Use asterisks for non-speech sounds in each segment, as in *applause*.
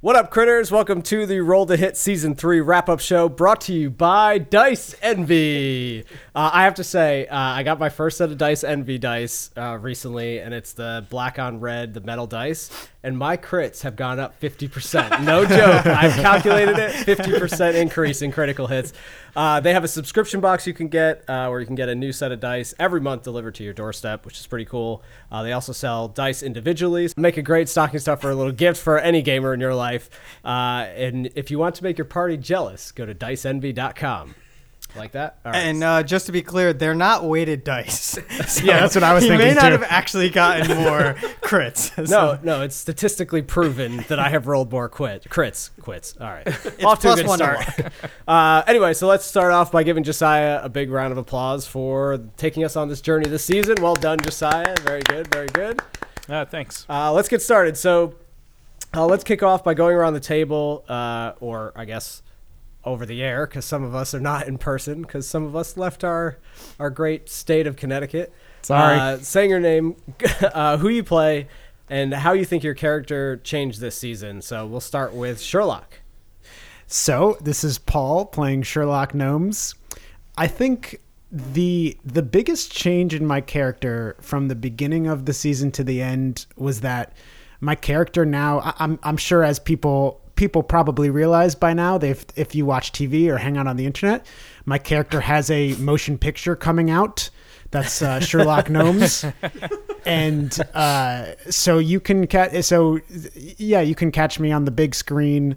What up, critters? Welcome to the Roll to Hit Season 3 wrap up show brought to you by Dice Envy. Uh, I have to say, uh, I got my first set of Dice Envy dice uh, recently, and it's the black on red, the metal dice, and my crits have gone up 50%. No joke. I've calculated it 50% increase in critical hits. Uh, they have a subscription box you can get uh, where you can get a new set of dice every month delivered to your doorstep, which is pretty cool. Uh, they also sell dice individually. Make a great stocking stuff for a little gift for any gamer in your life. Uh, and if you want to make your party jealous, go to diceenvy.com. Like that? All right. And uh, just to be clear, they're not weighted dice. *laughs* So Yeah, that's what I was he thinking may not too. have actually gotten *laughs* more crits. no, So no, it's statistically proven that I have rolled more quit crits. Quits. All right. it's Off to a good one start. to. *laughs* Uh, anyway, so let's start off by giving Josiah a big round of applause for taking us on this journey this season. Well done, Josiah. Very good, very good. Uh, thanks. Uh, let's get started. So uh, let's kick off by going around the table, uh, or I guess over the air, because some of us are not in person, because some of us left our our great state of Connecticut. Sorry. Uh, saying your name, *laughs* uh, who you play, and how you think your character changed this season. So we'll start with Sherlock. So this is Paul playing Sherlock Gnomes. I think the the biggest change in my character from the beginning of the season to the end was that my character now I- I'm I'm sure as people people probably realize by now they if you watch TV or hang out on the internet my character has a motion picture coming out that's uh, Sherlock *laughs* Gnomes. And uh, so you can catch so yeah you can catch me on the big screen.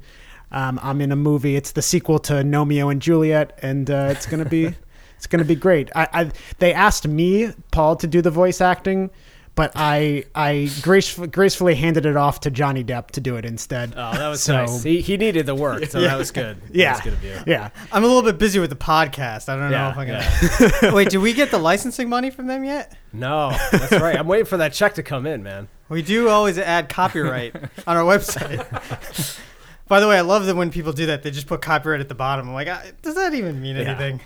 Um, i'm in a movie. It's the sequel to Gnomeo and juliet and uh, it's gonna be it's gonna be great. I, I they asked me paul to do the voice acting but i i gracefully, gracefully handed it off to johnny depp to do it instead Oh, that was So- nice. He, he needed the work, so that was good. *laughs* That yeah was good of you. yeah I'm a little bit busy with the podcast. I don't know if I'm gonna. *laughs* Wait, do we get the licensing money from them yet? No, that's right. I'm waiting for that check to come in, man. We do always add copyright *laughs* on our website. By the way, I love that when people do that, they just put copyright at the bottom. I'm like, "Ah, does that even mean anything?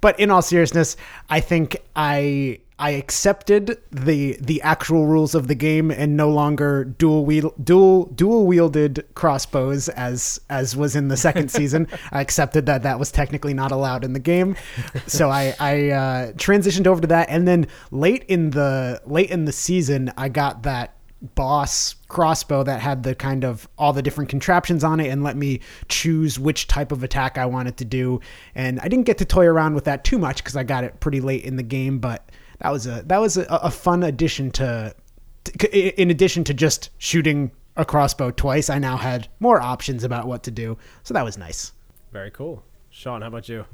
but in all seriousness, I think I I accepted the the actual rules of the game and no longer dual wheel dual dual wielded crossbows as as was in the second *laughs* season. I accepted that that was technically not allowed in the game, so I I uh, transitioned over to that. And then late in the late in the season, I got that boss crossbow that had the kind of all the different contraptions on it and let me choose which type of attack I wanted to do. And I didn't get to toy around with that too much because I got it pretty late in the game, but that was a that was a, a fun addition to, to in addition to just shooting a crossbow twice, I now had more options about what to do. So that was nice. Very cool. Sean, how about you?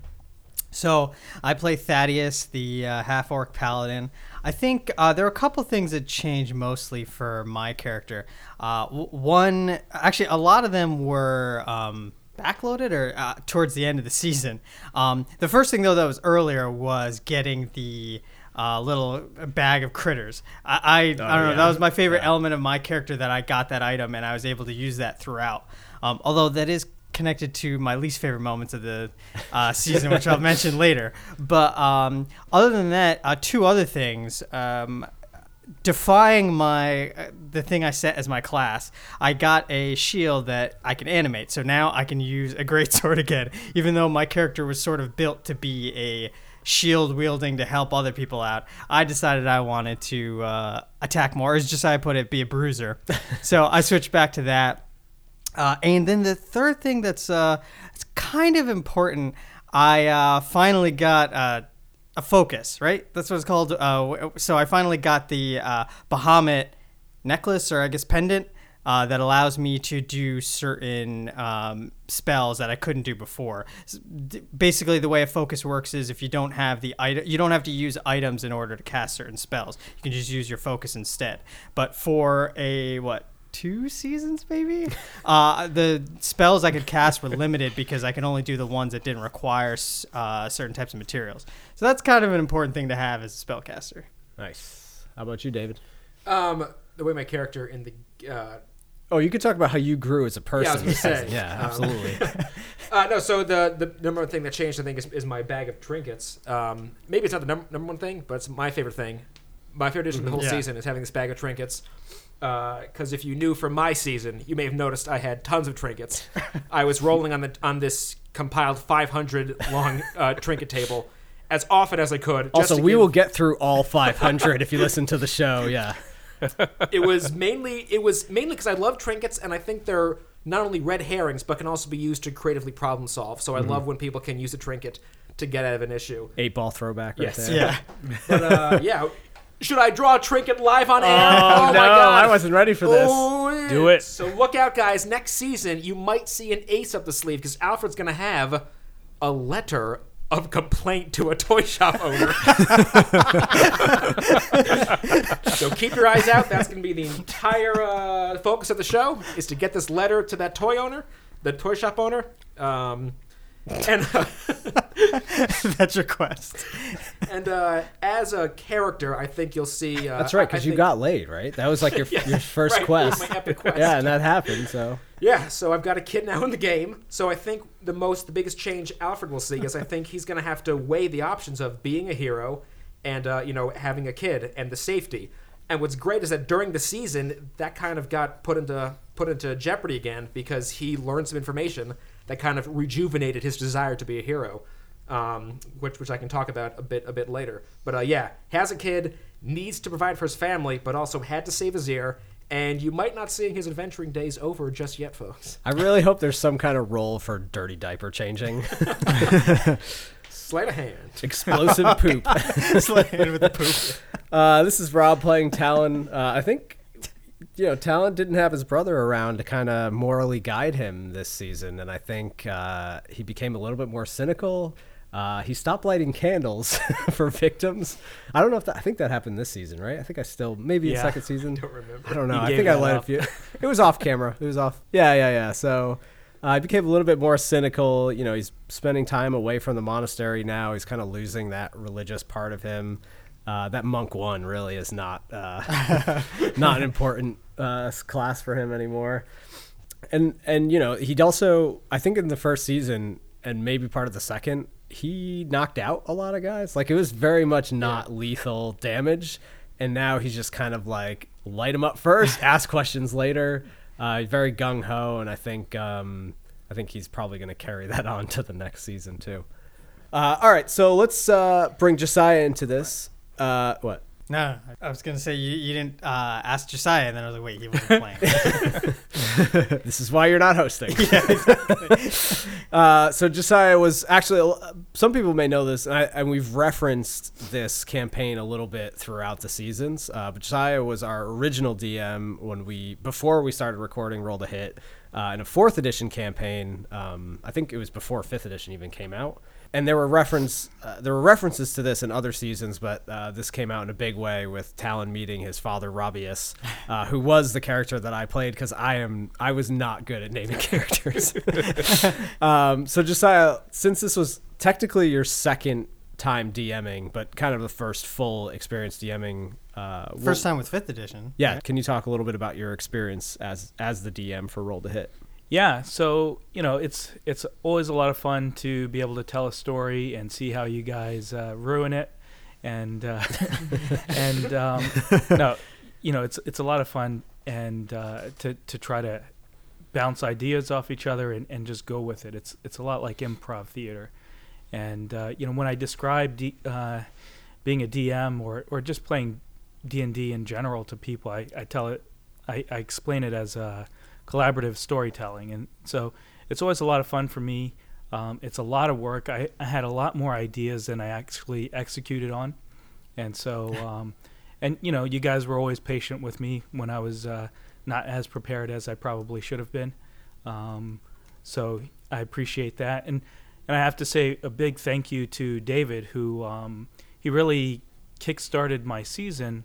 So I play Thaddeus, the uh, half orc paladin. I think uh, there are a couple things that changed mostly for my character. Uh, w- one, actually, a lot of them were um, backloaded or uh, towards the end of the *laughs* season. Um, the first thing though that was earlier was getting the uh, little bag of critters. I, I, I don't know. yeah. That was my favorite element of my character that I got that item and I was able to use that throughout. Um, although that is connected to my least favorite moments of the uh, *laughs* season, which I'll mention later. But um, other than that, uh, two other things. Um, defying my uh, the thing I set as my class, I got a shield that I can animate. So now I can use a great *laughs* sword again, even though my character was sort of built to be a shield wielding to help other people out. I decided I wanted to uh, attack more, as Josiah put it, be a bruiser. *laughs* so I switched back to that. Uh, and then the third thing that's uh, it's kind of important, I uh, finally got uh, a focus. Right, that's what it's called. Uh, so I finally got the uh, Bahamut necklace, or I guess pendant, uh, that allows me to do certain um, spells that I couldn't do before. S- d- Basically, the way a focus works is if you don't have the item, you don't have to use items in order to cast certain spells. You can just use your focus instead. But for a what? Two seasons, maybe. *laughs* Uh, the spells I could cast were limited because I can only do the ones that didn't require uh, certain types of materials. So that's kind of an important thing to have as a spellcaster. Nice. How about you, David? Um, the way my character in the uh, Oh, you could talk about how you grew as a person. Yeah, I was gonna this season. say. Yeah, Um, absolutely. *laughs* uh, no, so the the number one thing that changed, I think, is, is my bag of trinkets. Um, maybe it's not the number number one thing, but it's my favorite thing. My favorite addition of the whole Yeah. season is having this bag of trinkets. because if you knew from my season, you may have noticed I had tons of trinkets. I was rolling on the on this compiled 500 long uh, trinket table as often as I could. Also, we give- will get through all 500 if you listen to the show. Yeah. It was mainly it was mainly because I love trinkets and I think they're not only red herrings but can also be used to creatively problem solve. So I Mm-hmm. love when people can use a trinket to get out of an issue. Eight ball throwback right Yes. there. Yeah. But uh, *laughs* yeah, should I draw a trinket live on air? Oh, no, my god! I wasn't ready for this. Oh, Do it. So look out, guys. Next season, you might see an ace up the sleeve because Alfred's going to have a letter of complaint to a toy shop owner. *laughs* so keep your eyes out. That's going to be the entire uh, focus of the show is to get this letter to that toy owner, the toy shop owner. Um, and uh, *laughs* That's your quest. and uh, as a character, I think you'll see. Uh, That's right, I- I because you think- got laid, right? That was like your *laughs* your first right, quest. my epic quest. Yeah, and that happened. So Yeah, so I've got a kid now in the game. So I think the most, the biggest change Alfred will see is I think he's going to have to weigh the options of being a hero and uh, you know having a kid and the safety. And what's great is that during the season, that kind of got put into put into jeopardy again because he learned some information that kind of rejuvenated his desire to be a hero, um, which which I can talk about a bit a bit later. But uh, yeah, has a kid, needs to provide for his family, but also had to save his ear. And you might not seeing his adventuring days over just yet, folks. I really hope there's some kind of role for dirty diaper changing, *laughs* Sleight of hand. explosive *laughs* poop. Sleight of hand with the poop. Uh, this is Rob playing Talon. Uh, I think you know Talon didn't have his brother around to kind of morally guide him this season, and I think uh, he became a little bit more cynical. Uh, he stopped lighting candles *laughs* for victims. I don't know if that. I think that happened this season, right? I think I still maybe in Yeah. second season. *laughs* I Don't remember. I don't know. He I think I that let a few. *laughs* It was off camera. It was off. Yeah, yeah, yeah. So uh, I became a little bit more cynical. You know, he's spending time away from the monastery now. He's kind of losing that religious part of him. Uh, that monk one really is not uh, not an important uh, class for him anymore. And and you know he'd also I think in the first season and maybe part of the second he knocked out a lot of guys. Like it was very much not lethal damage, and now he's just kind of like light him up first, *laughs* ask questions later. Uh, very gung ho, and I think um, I think he's probably going to carry *laughs* that on to the next season too. Uh, all right, so let's uh, bring Josiah into this. Uh, what? No, I was gonna say you, you didn't uh, ask Josiah, and then I was like, wait, he wasn't *laughs* playing. *laughs* this is why you're not hosting. *laughs* uh, so Josiah was actually. Some people may know this, and, I, and we've referenced this campaign a little bit throughout the seasons. Uh, but Josiah was our original DM when we before we started recording Roll to Hit uh, in a fourth edition campaign. Um, I think it was before fifth edition even came out. And there were reference uh, there were references to this in other seasons, but uh, this came out in a big way with Talon meeting his father Robius, uh, who was the character that I played because I am I was not good at naming *laughs* characters. *laughs* um, so Josiah, since this was technically your second time DMing, but kind of the first full experience DMing, uh, First time with fifth edition. yeah. Can you talk a little bit about your experience as as the DM for Roll to Hit? Yeah, so you know, it's it's always a lot of fun to be able to tell a story and see how you guys uh, ruin it, and uh, *laughs* and um, *laughs* no, you know, it's it's a lot of fun and uh, to to try to bounce ideas off each other and, and just go with it. It's it's a lot like improv theater, and uh, you know, when I describe D, uh, being a DM or or just playing D and D in general to people, I, I tell it, I, I explain it as a collaborative storytelling. And so it's always a lot of fun for me. Um, it's a lot of work. I, I had a lot more ideas than I actually executed on. And so, *laughs* um, and you know, you guys were always patient with me when I was uh, not as prepared as I probably should have been. Um, so I appreciate that. And, and I have to say a big thank you to David, who um, he really kickstarted my season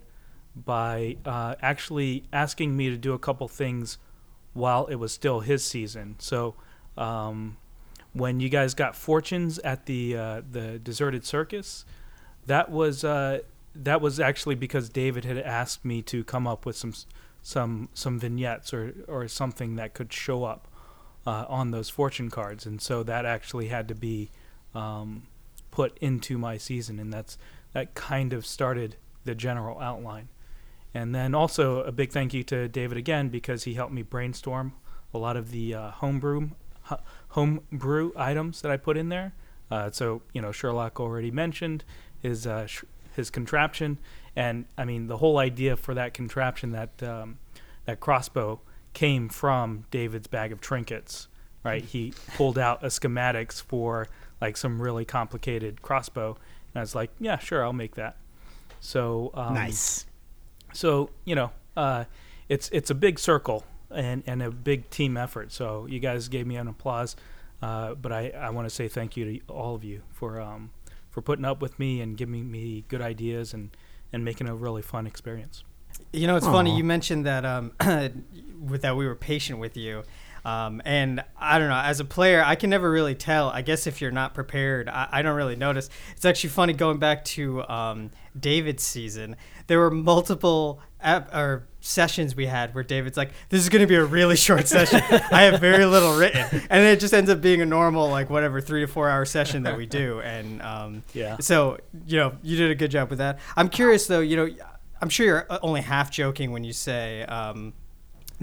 by uh, actually asking me to do a couple things while it was still his season. So um, when you guys got fortunes at the uh, the deserted circus, that was uh, that was actually because David had asked me to come up with some some some vignettes or or something that could show up uh, on those fortune cards, and so that actually had to be um, put into my season, and that's that kind of started the general outline. And then also a big thank you to David again because he helped me brainstorm a lot of the uh, homebrew homebrew items that I put in there. Uh, so you know Sherlock already mentioned his uh, sh- his contraption, and I mean the whole idea for that contraption that um, that crossbow came from David's bag of trinkets. Right, he pulled out a schematics for like some really complicated crossbow, and I was like, yeah, sure, I'll make that. So um, nice. So you know, uh, it's it's a big circle and and a big team effort. So you guys gave me an applause, uh, but I, I want to say thank you to all of you for um, for putting up with me and giving me good ideas and and making a really fun experience. You know, it's funny you mentioned that um, *coughs* that we were patient with you. Um, and I don't know, as a player, I can never really tell. I guess if you're not prepared, I, I don't really notice. It's actually funny going back to um, David's season. There were multiple or sessions we had where David's like, "This is going to be a really short session. I have very little written," and it just ends up being a normal, like whatever, three to four hour session that we do. And um, Yeah. so you know, you did a good job with that. I'm curious though. You know, I'm sure you're only half joking when you say um,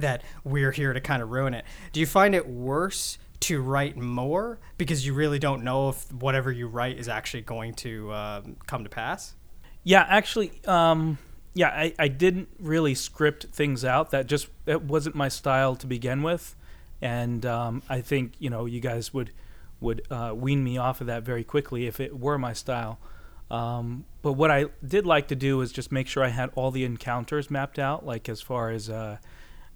that we're here to kind of ruin it. Do you find it worse to write more because you really don't know if whatever you write is actually going to um, come to pass? Yeah, actually, um, yeah, I, I didn't really script things out. That just that wasn't my style to begin with, and um, I think you know you guys would would uh, wean me off of that very quickly if it were my style. Um, but what I did like to do is just make sure I had all the encounters mapped out, like as far as uh,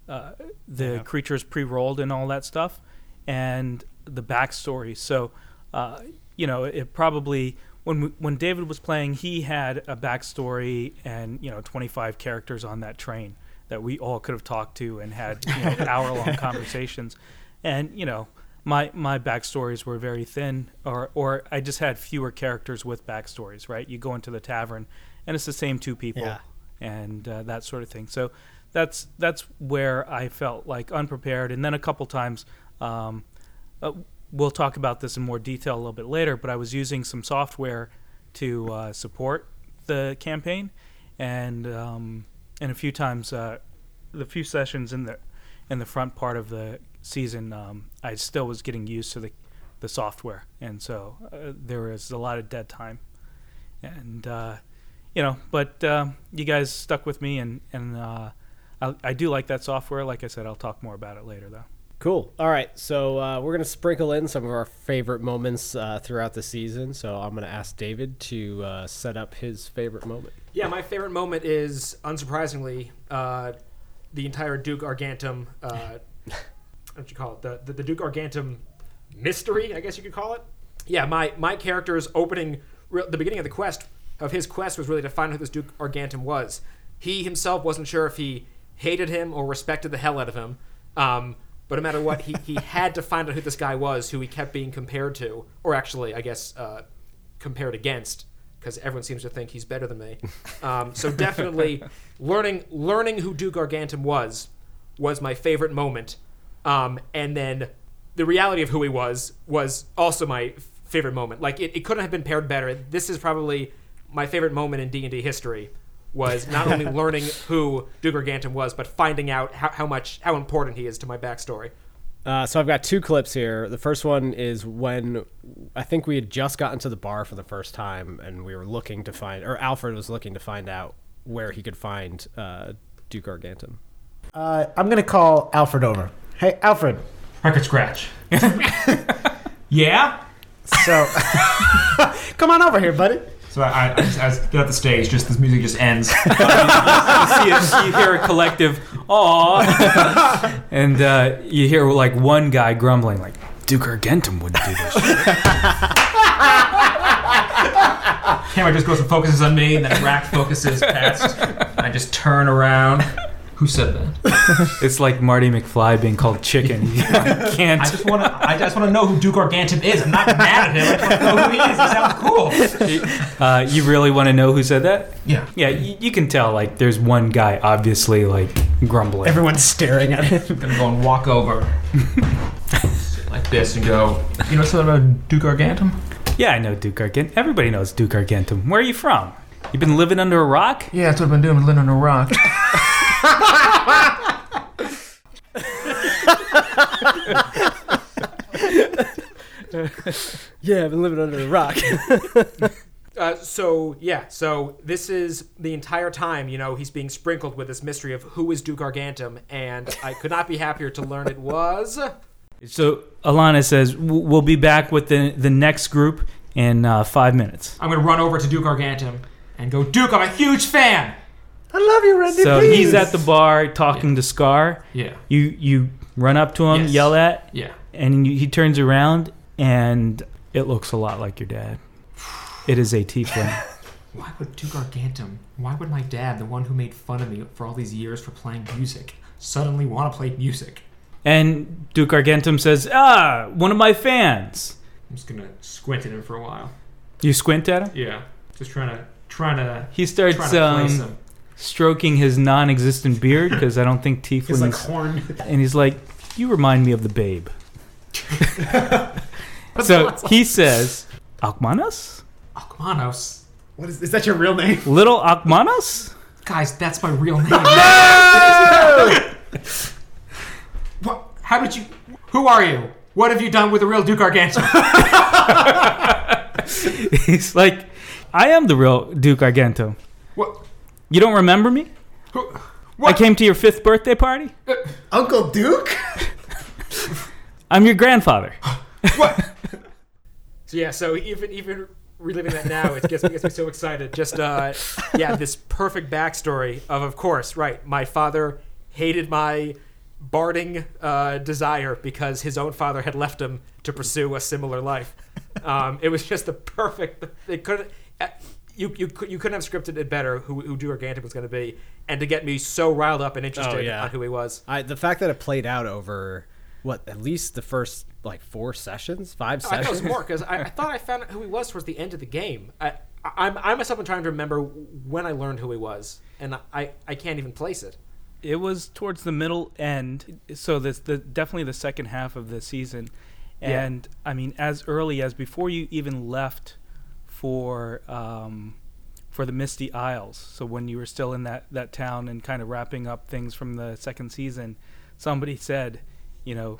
uh, the Yeah. creatures pre-rolled and all that stuff, and the backstory. So, uh, you know, it probably when we, when David was playing, he had a backstory and you know 25 characters on that train that we all could have talked to and had you know, *laughs* hour-long conversations, and you know. My, my backstories were very thin, or, or I just had fewer characters with backstories. Right, you go into the tavern, and it's the same two people, Yeah. and uh, that sort of thing. So that's that's where I felt like unprepared. And then a couple times, um, uh, we'll talk about this in more detail a little bit later. But I was using some software to uh, support the campaign, and um, and a few times, uh, the few sessions in the in the front part of the season, um, I still was getting used to the the software, and so uh, there was a lot of dead time, and uh, you know, but uh, you guys stuck with me, and and I, I do like that software. Like I said, I'll talk more about it later, though. Cool. All right, so uh, we're gonna sprinkle in some of our favorite moments uh, throughout the season. So I'm gonna ask David to uh, set up his favorite moment. Yeah, my favorite moment is, unsurprisingly, uh, the entire Duke Argantum. Uh, *laughs* what you call it? The, the the Duke Argantum mystery, I guess you could call it. Yeah, my my character's opening, re- the beginning of the quest of his quest was really to find out who this Duke Argantum was. He himself wasn't sure if he hated him or respected the hell out of him. Um, but no matter what, he, he *laughs* had to find out who this guy was, who he kept being compared to, or actually, I guess, uh, compared against, because everyone seems to think he's better than me. Um, so definitely, *laughs* learning learning who Duke Gargantum was was my favorite moment, um, and then the reality of who he was was also my f- favorite moment. Like it, it couldn't have been paired better. This is probably my favorite moment in D and D history. Was not only *laughs* learning who Duke Argantum was, but finding out how, how much how important he is to my backstory. Uh, so I've got two clips here. The first one is when I think we had just gotten to the bar for the first time, and we were looking to find, or Alfred was looking to find out where he could find uh, Duke Argantum. Uh, I'm gonna call Alfred over. Hey, Alfred. Record scratch. *laughs* yeah? So, *laughs* come on over here, buddy. So I, I, just, I just get off the stage, just this music just ends. *laughs* you, see a, you hear a collective "Aw," *laughs* and uh, you hear like one guy grumbling, like Duke Argentum wouldn't do this. Camera just goes and focuses on me, and then rack focuses past. And I just turn around. Who said that? *laughs* it's like Marty McFly being called chicken. *laughs* *laughs* You can't. I just want to. I just want to know who Duke Argantum is. I'm not mad at him. I just want to know who he is. He sounds cool. Uh, you really want to know who said that? Yeah. Yeah, you, you can tell. Like, there's one guy obviously like grumbling. Everyone's staring at him. I'm gonna go and walk over, sit like this, and go. You know something about Duke Argantum? yeah, I know Duke Argentum. Everybody knows Duke Argantum. Where are you from? You've been living under a rock? Yeah, that's what I've been doing, living under a rock. *laughs* Yeah, I've been living under a rock. *laughs* Uh, so yeah, so this is the entire time, you know, he's being sprinkled with this mystery of who is Duke Argantum, and I could not be happier to learn it was. So Alana says we'll be back with the the next group in uh, five minutes. I'm gonna run over to Duke Argantum and go, Duke, I'm a huge fan. I love you, Randy. So please. he's at the bar talking to Scar. Yeah, You you run up to him, Yes. yell at, yeah. and you, he turns around, and it looks a lot like your dad. It is a tiefling. *laughs* Why would Duke Argantum, why would my dad, the one who made fun of me for all these years for playing music, suddenly want to play music? and Duke Argentum says, "Ah, one of my fans." I'm just gonna squint at him for a while. You squint at him. Yeah, just trying to, trying to, He trying starts to place um, him. Stroking his non-existent beard because I don't think *laughs* He's tieflings. like horn. and he's like, "You remind me of the Babe." *laughs* so he says, "Akmanos, Akmanos. What is, is that your real name? little Akmanos." Guys, that's my real *laughs* name. what? How did you? Who are you? What have you done with the real Duke Argento? he's like, "I am the real Duke Argento. What? You don't remember me? Who? I came to your fifth birthday party. Uncle Duke? *laughs* I'm your grandfather." *gasps* what? *laughs* So yeah, so even even reliving that now, it gets me, gets me so excited. Just uh, yeah, this perfect backstory of, of course, right. My father hated my barding uh, desire because his own father had left him to pursue a similar life. Um, it was just the perfect. It could. You, you, cou- you couldn't have scripted it better who, who Duke Argantum was going to be and to get me so riled up and interested Oh, yeah. on who he was. I, the fact that it played out over what at least the first like four sessions, five Oh, I thought it sessions. was more because I, I thought I found out who he was towards the end of the game. I, I, I'm, I myself am trying to remember when I learned who he was, and I, I can't even place it. It was towards the middle end, so this the definitely the second half of the season, Yeah. and I mean as early as before you even left for um, for the Misty Isles. So when you were still in that that town and kind of wrapping up things from the second season, somebody said, you know,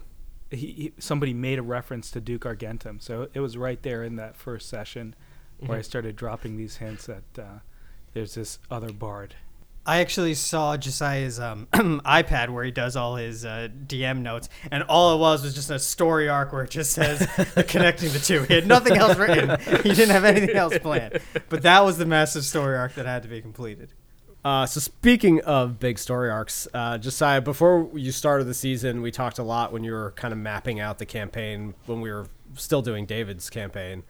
he, he somebody made a reference to Duke Argentum. So it was right there in that first session where I started dropping these hints that uh, there's this other bard. I actually saw Josiah's um, *clears throat* iPad where he does all his uh, DM notes, and all it was was just a story arc where it just says *laughs* connecting the two. He had nothing else written. He didn't have anything else planned. But that was the massive story arc that had to be completed. Uh, so speaking of big story arcs, uh, Josiah, before you started the season, we talked a lot when you were kind of mapping out the campaign when we were still doing David's campaign,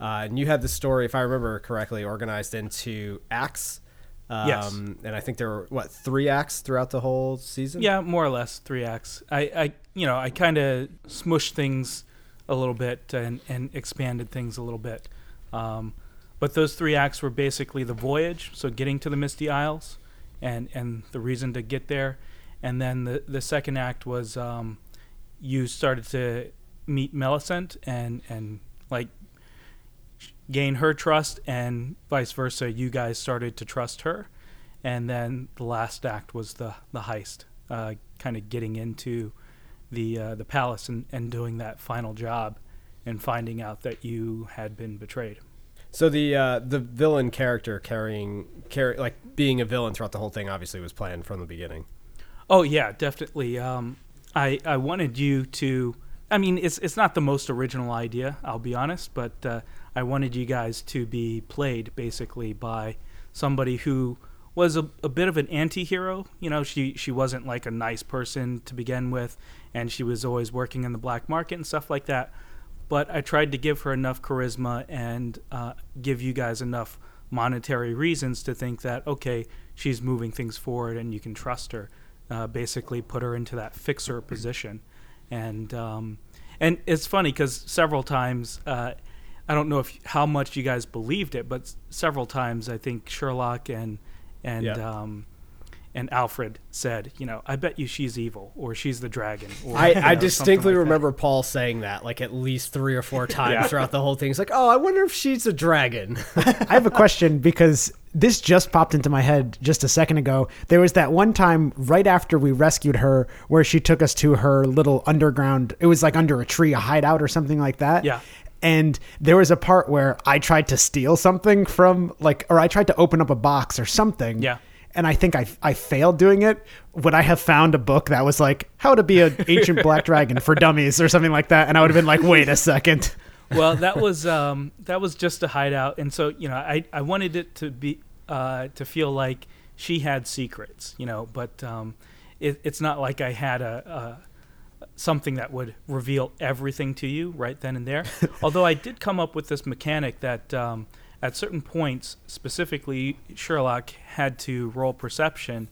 uh, and you had the story, if I remember correctly, organized into acts. Um, Yes. And I think there were what three acts throughout the whole season. Yeah, more or less three acts. I, I you know, I kind of smushed things a little bit and, and expanded things a little bit. Um, but those three acts were basically the voyage, so getting to the Misty Isles, and and the reason to get there, and then the the second act was um, you started to meet Millicent and and like gain her trust, and vice versa. You guys started to trust her, and then the last act was the the heist, uh, kind of getting into the uh, the palace and, and doing that final job, and finding out that you had been betrayed. So the uh, the villain character carrying carry like being a villain throughout the whole thing obviously was planned from the beginning. Oh yeah, definitely. Um, I I wanted you to. I mean, it's it's not the most original idea. I'll be honest, but uh, I wanted you guys to be played basically by somebody who was a, a bit of an anti-hero. You know, she she wasn't like a nice person to begin with, and she was always working in the black market and stuff like that. But I tried to give her enough charisma and uh, give you guys enough monetary reasons to think that okay, she's moving things forward and you can trust her. Uh, basically, put her into that fixer position, and um, and it's funny because several times. Uh, I don't know if how much you guys believed it, but s- several times I think Sherlock and and Yeah. um, and Alfred said, you know, I bet you she's evil or she's the dragon. Or, I, *laughs* you know, I distinctly like that. remember Paul saying that like at least three or four *laughs* times throughout the whole thing. It's like, oh, I wonder if she's a dragon. *laughs* I have a question because this just popped into my head just a second ago. There was that one time right after we rescued her where she took us to her little underground, it was like under a tree, a hideout or something like that. Yeah. And there was a part where I tried to steal something from, like, or I tried to open up a box or something. Yeah. And I think I, I failed doing it. Would I have found a book that was like, how to be an ancient black dragon for dummies or something like that? And I would have been like, wait a second. well, that *laughs* was um, that was just a hideout, and so you know, I, I wanted it to be uh, to feel like she had secrets, you know, but um, it, it's not like I had a, a something that would reveal everything to you right then and there. *laughs* Although I did come up with this mechanic that um, at certain points, specifically Sherlock had to roll perception,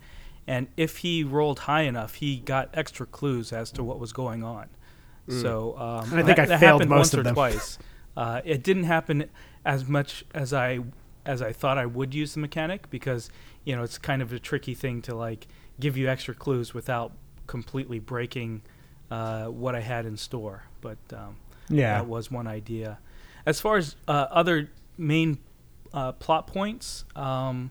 and if he rolled high enough, he got extra clues as to what was going on. So um, And I think that, I that failed happened most once of or them. twice. Uh, it didn't happen as much as I as I thought I would use the mechanic because you know it's kind of a tricky thing to like give you extra clues without completely breaking uh, what I had in store. But um, Yeah. that was one idea. As far as uh, other main uh, plot points, um,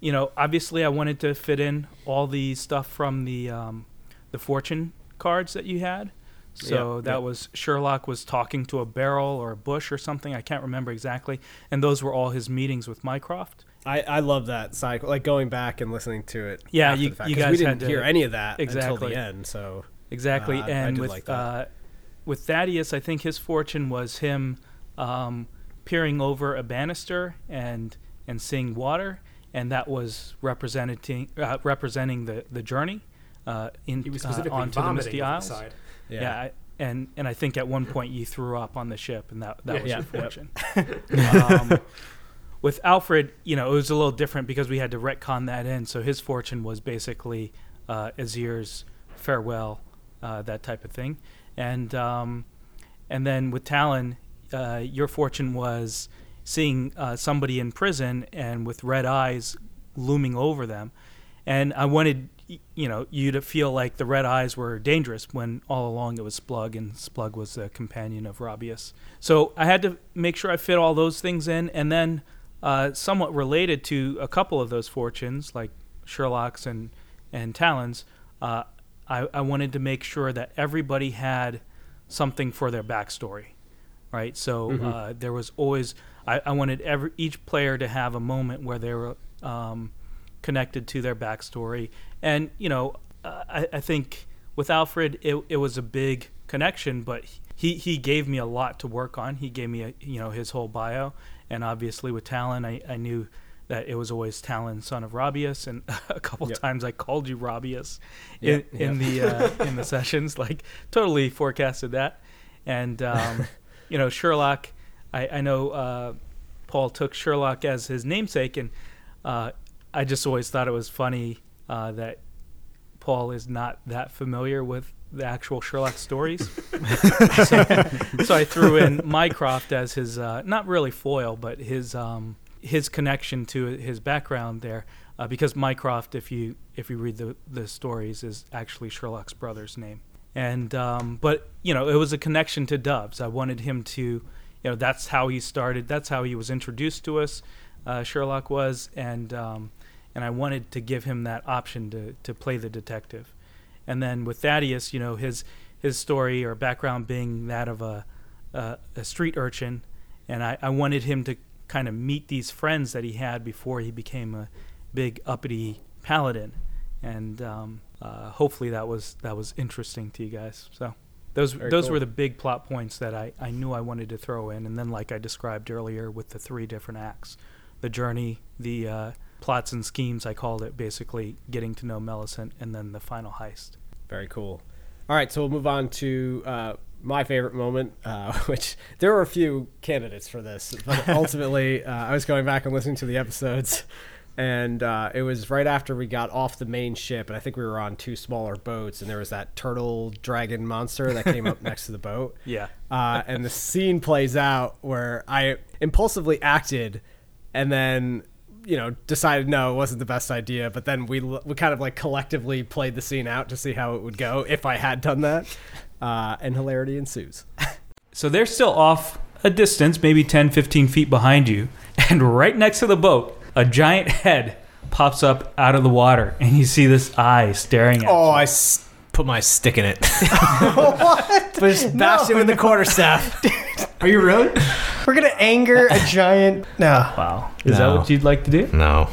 you know, obviously I wanted to fit in all the stuff from the um, the fortune cards that you had. So Yep, that yep. was Sherlock was talking to a barrel or a bush or something. I can't remember exactly. And those were all his meetings with Mycroft. I, I love that cycle, like going back and listening to it. Yeah, you- fact, you guys we didn't to- hear any of that until the end. So Exactly. Uh, and with like uh, with Thaddeus, I think his fortune was him um, peering over a banister and and seeing water, and that was representing uh, representing the the journey uh, in He was uh, onto the Misty over the Isles. side. Yeah. I, and and I think at one point you threw up on the ship, and that that Yeah, was yeah, your fortune. *laughs* um, with Alfred, you know, it was a little different because we had to retcon that in. So his fortune was basically uh, Azir's farewell, uh, that type of thing, and um, and then with Talon, uh, your fortune was seeing uh, somebody in prison and with red eyes looming over them, and I wanted you know you to feel like the red eyes were dangerous when all along it was Splug and Splug was the companion of Robius. So I had to make sure I fit all those things in, and then uh, somewhat related to a couple of those fortunes, like Sherlock's and and Talon's, uh, I, I wanted to make sure that everybody had something for their backstory, right? So uh, there was always I, I wanted every each player to have a moment where they were um, connected to their backstory, and you know uh, I, I think with Alfred it, it was a big connection, but he he gave me a lot to work on. He gave me a, you know his whole bio, and obviously with Talon I, I knew that it was always Talon, son of Robius, and *laughs* a couple Yep. times I called you Robius in, Yep, in the uh, *laughs* in the sessions, like totally forecasted that. And um, *laughs* you know Sherlock, I, I know uh, Paul took Sherlock as his namesake, and uh, I just always thought it was funny uh, that Paul is not that familiar with the actual Sherlock stories. so, so I threw in Mycroft as his uh, not really foil, but his um, his connection to his background there, uh, because Mycroft, if you if you read the the stories, is actually Sherlock's brother's name. And um, but you know it was a connection to Doves. I wanted him to, you know, that's how he started. That's how he was introduced to us. Uh, Sherlock was, and um, and I wanted to give him that option to to play the detective. And then with Thaddeus, you know, his his story or background being that of a a, a street urchin, and I, I wanted him to kind of meet these friends that he had before he became a big uppity paladin, and um, uh, hopefully that was that was interesting to you guys. So those Very those cool. were the big plot points that I, I knew I wanted to throw in, and then like I described earlier with the three different acts, the journey, the uh, plots and schemes. I called it basically getting to know Millicent, and then the final heist. Very cool. All right, so we'll move on to uh, my favorite moment, uh, *laughs* which there were a few candidates for this, but *laughs* ultimately, uh, I was going back and listening to the episodes, and uh, it was right after we got off the main ship, and I think we were on two smaller boats, and there was that turtle dragon monster that came up *laughs* next to the boat. Yeah. uh, and the scene plays out where I impulsively acted, and then you know decided no, it wasn't the best idea. But then we we kind of like collectively played the scene out to see how it would go if I had done that, uh, and hilarity ensues. *laughs* So they're still off a distance, maybe 10, 15 feet behind you. *laughs* And right next to the boat, a giant head pops up out of the water, and you see this eye staring at you. Oh, you. I s- put my stick in it. *laughs* what? But just bashed it with the quarterstaff. Are you really? We're gonna anger a giant. No. Wow. Is that what you'd like to do? No.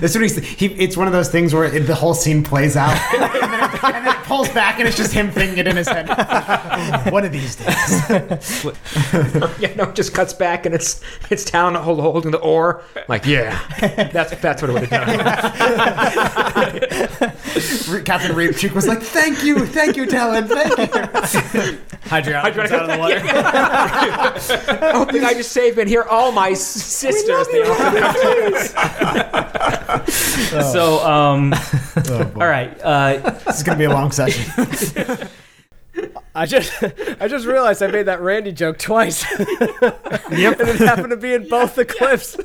That's what he's. He, it's one of those things where it, the whole scene plays out, and, then it, and then it pulls back, and it's just him thinking it in his head. one of these days. *laughs* yeah, no, it just cuts back and it's it's Talon holding the oar. Like, yeah, that's that's what it would have done. Re- Captain Reapcheek was like, "Thank you, thank you, Talon, thank you." Hydraulic comes out of the water. oh, the guy just saved me. And here, all my sisters. They all *laughs* come out. So, um, all right. Uh, This is gonna be a long session. *laughs* I just I just realized I made that Randy joke twice. *laughs* yep. and it happened to be in both the clips.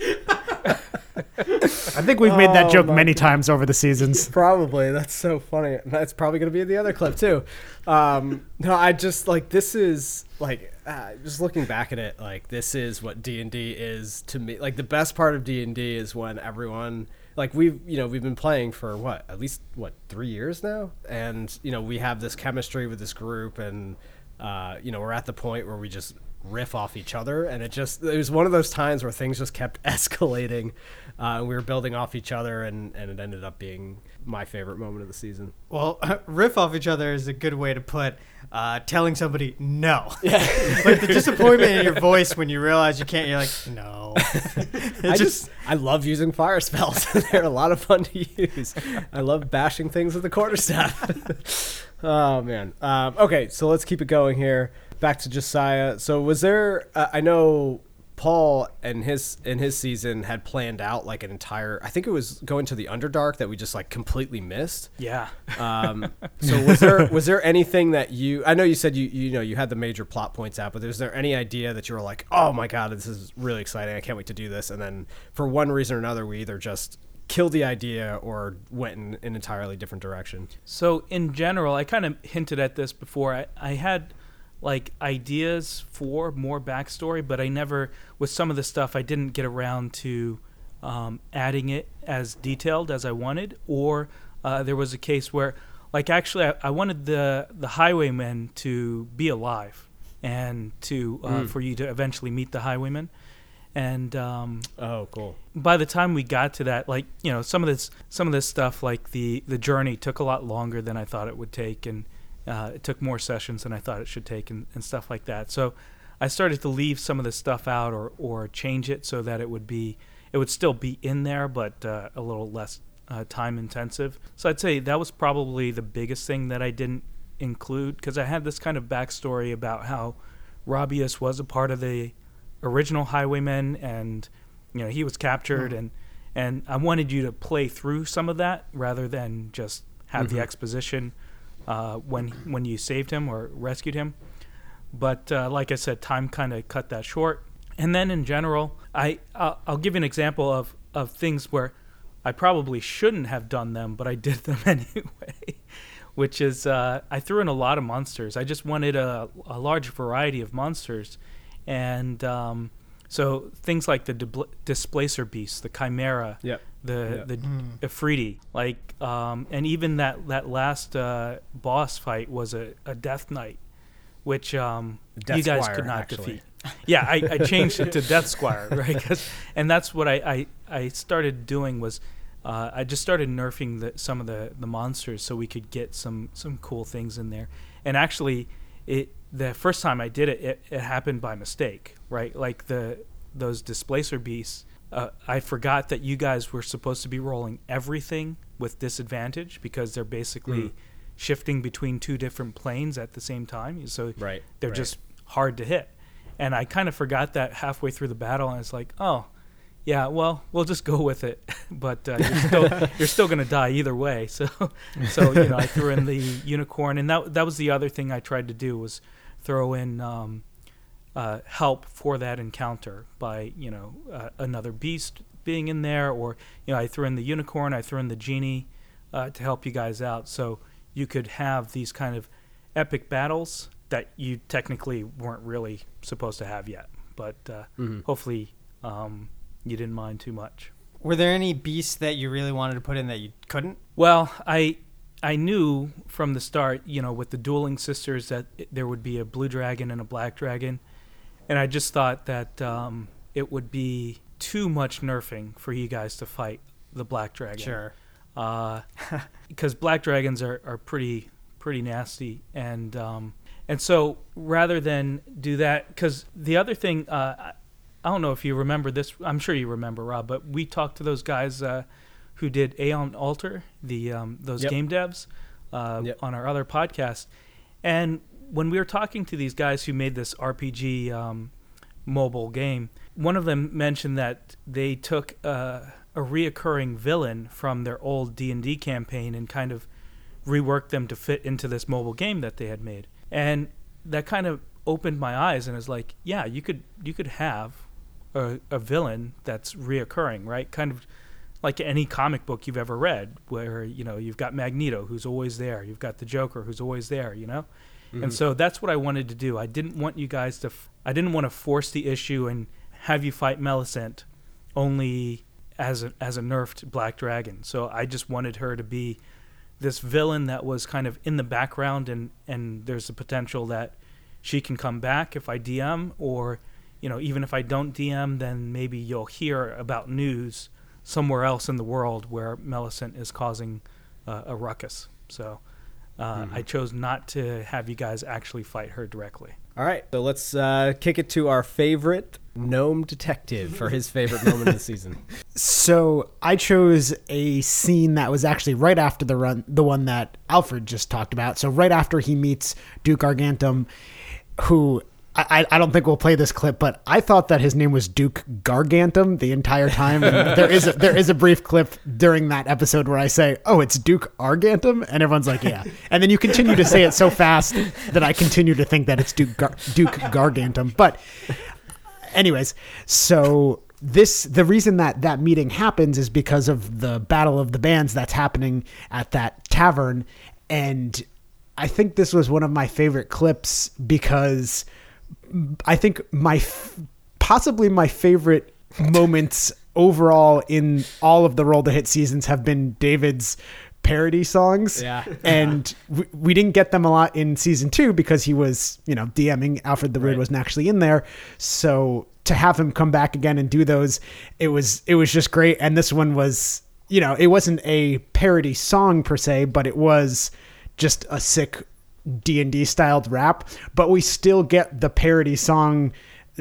I think we've made that Oh, joke my many times over the seasons. Probably. That's so funny. That's probably going to be in the other clip too. Um, no, I just like this is like uh, just looking back at it, like this is what D and D is to me. Like the best part of D and D is when everyone like we've you know we've been playing for what at least what three years now, and you know we have this chemistry with this group, and uh, you know we're at the point where we just riff off each other. And it just it was one of those times where things just kept *laughs* escalating uh, and we were building off each other and, and it ended up being my favorite moment of the season Well, *laughs* riff off each other is a good way to put uh, telling somebody no. Yeah. *laughs* *laughs* like the disappointment in your voice when you realize you can't. You're like, no. I just I love using fire spells. They're a lot of fun to use. I love bashing things with the quarterstaff. oh man. Um, okay, so let's keep it going here. Back to Josiah. So was there? Uh, I know Paul and his in his season had planned out like an entire. I think it was going to the Underdark that we just like completely missed. yeah. Um, *laughs* so was there was there anything that you? I know you said you you know you had the major plot points out, but was there any idea that you were like, oh my god, this is really exciting. I can't wait to do this. And then for one reason or another, we either just killed the idea or went in an entirely different direction. So in general, I kind of hinted at this before. I, I had like ideas for more backstory, but I never, with some of the stuff, I didn't get around to um, adding it as detailed as I wanted. Or uh, there was a case where, like, actually, I, I wanted the the highwaymen to be alive and to uh, for you to eventually meet the highwaymen. And um, Oh, cool. by the time we got to that like you know some of this some of this stuff like the the journey took a lot longer than i thought it would take and uh, it took more sessions than i thought it should take and, and stuff like that. So i started to leave some of the stuff out or or change it so that it would be it would still be in there but uh, a little less uh, time intensive. So i'd say that was probably the biggest thing that i didn't include because i had this kind of backstory about how Robius was a part of the original Highwaymen, and you know he was captured, and and I wanted you to play through some of that rather than just have the exposition uh, when when you saved him or rescued him. But uh, like I said, time kind of cut that short. And then in general, I I'll, I'll give you an example of of things where I probably shouldn't have done them, but I did *laughs* them anyway. Which is uh, I threw in a lot of monsters. I just wanted a, a large variety of monsters, and um, so things like the displacer beast, the chimera, Yep. The Yeah. the Ifriti, like um, and even that that last uh, boss fight was a, a Death Knight, which um, Death you guys Squire, could not actually. defeat. Yeah, I, I changed it to Death Squire, *laughs* right? 'Cause- and that's what I, I, I started doing was uh, I just started nerfing the, some of the, the monsters so we could get some some cool things in there. And actually, it the first time I did it, it, it happened by mistake, right? Like the those displacer beasts. Uh, I forgot that you guys were supposed to be rolling everything with disadvantage because they're basically Mm. shifting between two different planes at the same time. So Right. they're right. just hard to hit. And I kind of forgot that halfway through the battle, and it's like, oh, yeah, well, we'll just go with it. *laughs* but uh, you're still *laughs* you're still gonna die either way. So, so you know, I threw in the unicorn, and that that was the other thing I tried to do was throw in um, uh, help for that encounter by you know uh, another beast being in there, or you know, I threw in the unicorn, I threw in the genie uh, to help you guys out, so you could have these kind of epic battles that you technically weren't really supposed to have yet. But uh, Mhm. hopefully, um, you didn't mind too much. Were there any beasts that you really wanted to put in that you couldn't? Well, I I knew from the start, you know, with the dueling sisters that there would be a blue dragon and a black dragon, and I just thought that um, it would be too much nerfing for you guys to fight the black dragon. Sure. *laughs* because black dragons are, are pretty pretty nasty and um, and so rather than do that because the other thing uh, I- I don't know if you remember this I'm sure you remember Rob but we talked to those guys uh, who did Aeon Alter the um, those Yep. game devs uh, Yep. on our other podcast and when we were talking to these guys who made this RPG um, mobile game, one of them mentioned that they took a reoccurring villain from their old D and D campaign and kind of reworked them to fit into this mobile game that they had made, and that kind of opened my eyes and is like, yeah, you could you could have a, a villain that's reoccurring, right? Kind of like any comic book you've ever read, where you know you've got Magneto who's always there, you've got the Joker who's always there, you know. And so that's what I wanted to do. I didn't want you guys to. F- I didn't want to force the issue and have you fight Millicent only as a as a nerfed black dragon. So I just wanted her to be this villain that was kind of in the background and and there's the potential that she can come back if I DM or you know even if I don't DM then maybe you'll hear about news somewhere else in the world where Millicent is causing uh, a ruckus. So uh, I chose not to have you guys actually fight her directly. All right, so let's uh, kick it to our favorite gnome detective for his favorite moment of the season. *laughs* So I chose a scene that was actually right after the run, the one that Alfred just talked about. So right after he meets Duke Argentum, who I, I don't think we'll play this clip, but I thought that his name was Duke Gargantum the entire time. And *laughs* there is a, there is a brief clip during that episode where I say, "Oh, it's Duke Argentum," and everyone's like, "Yeah," and then you continue to say it so fast that I continue to think that it's Duke Gar- Duke Gargantum, but anyways, so this the reason that that meeting happens is because of the battle of the bands that's happening at that tavern. And I think this was one of my favorite clips because I think my f- possibly my favorite moments overall in all of the roll to hit seasons have been David's parody songs. Yeah. *laughs* And we, we didn't get them a lot in season two because he was, you know, DMing. Alfred the Rude Right. wasn't actually in there. So to have him come back again and do those, it was it was just great. And this one was, you know, it wasn't a parody song per se, but it was just a sick D&D styled rap, but we still get the parody song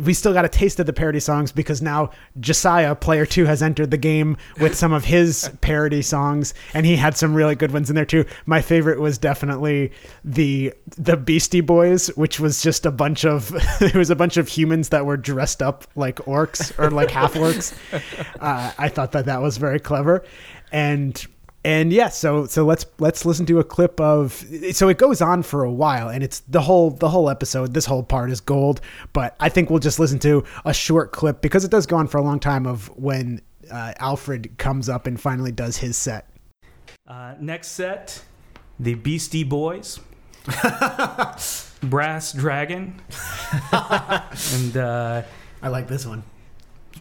we still got a taste of the parody songs because now Josiah, player two, has entered the game with some of his *laughs* parody songs, and he had some really good ones in there too. My favorite was definitely the the Beastie Boys, which was just a bunch of *laughs* it was a bunch of humans that were dressed up like orcs or like half orcs. *laughs* Uh, I thought that that was very clever, and and yeah, so so let's let's listen to a clip of so it goes on for a while and it's the whole the whole episode this whole part is gold but I think we'll just listen to a short clip because it does go on for a long time of when uh, Alfred comes up and finally does his set. Uh, next set, the Beastie Boys, *laughs* Brass Dragon, *laughs* and uh, I like this one.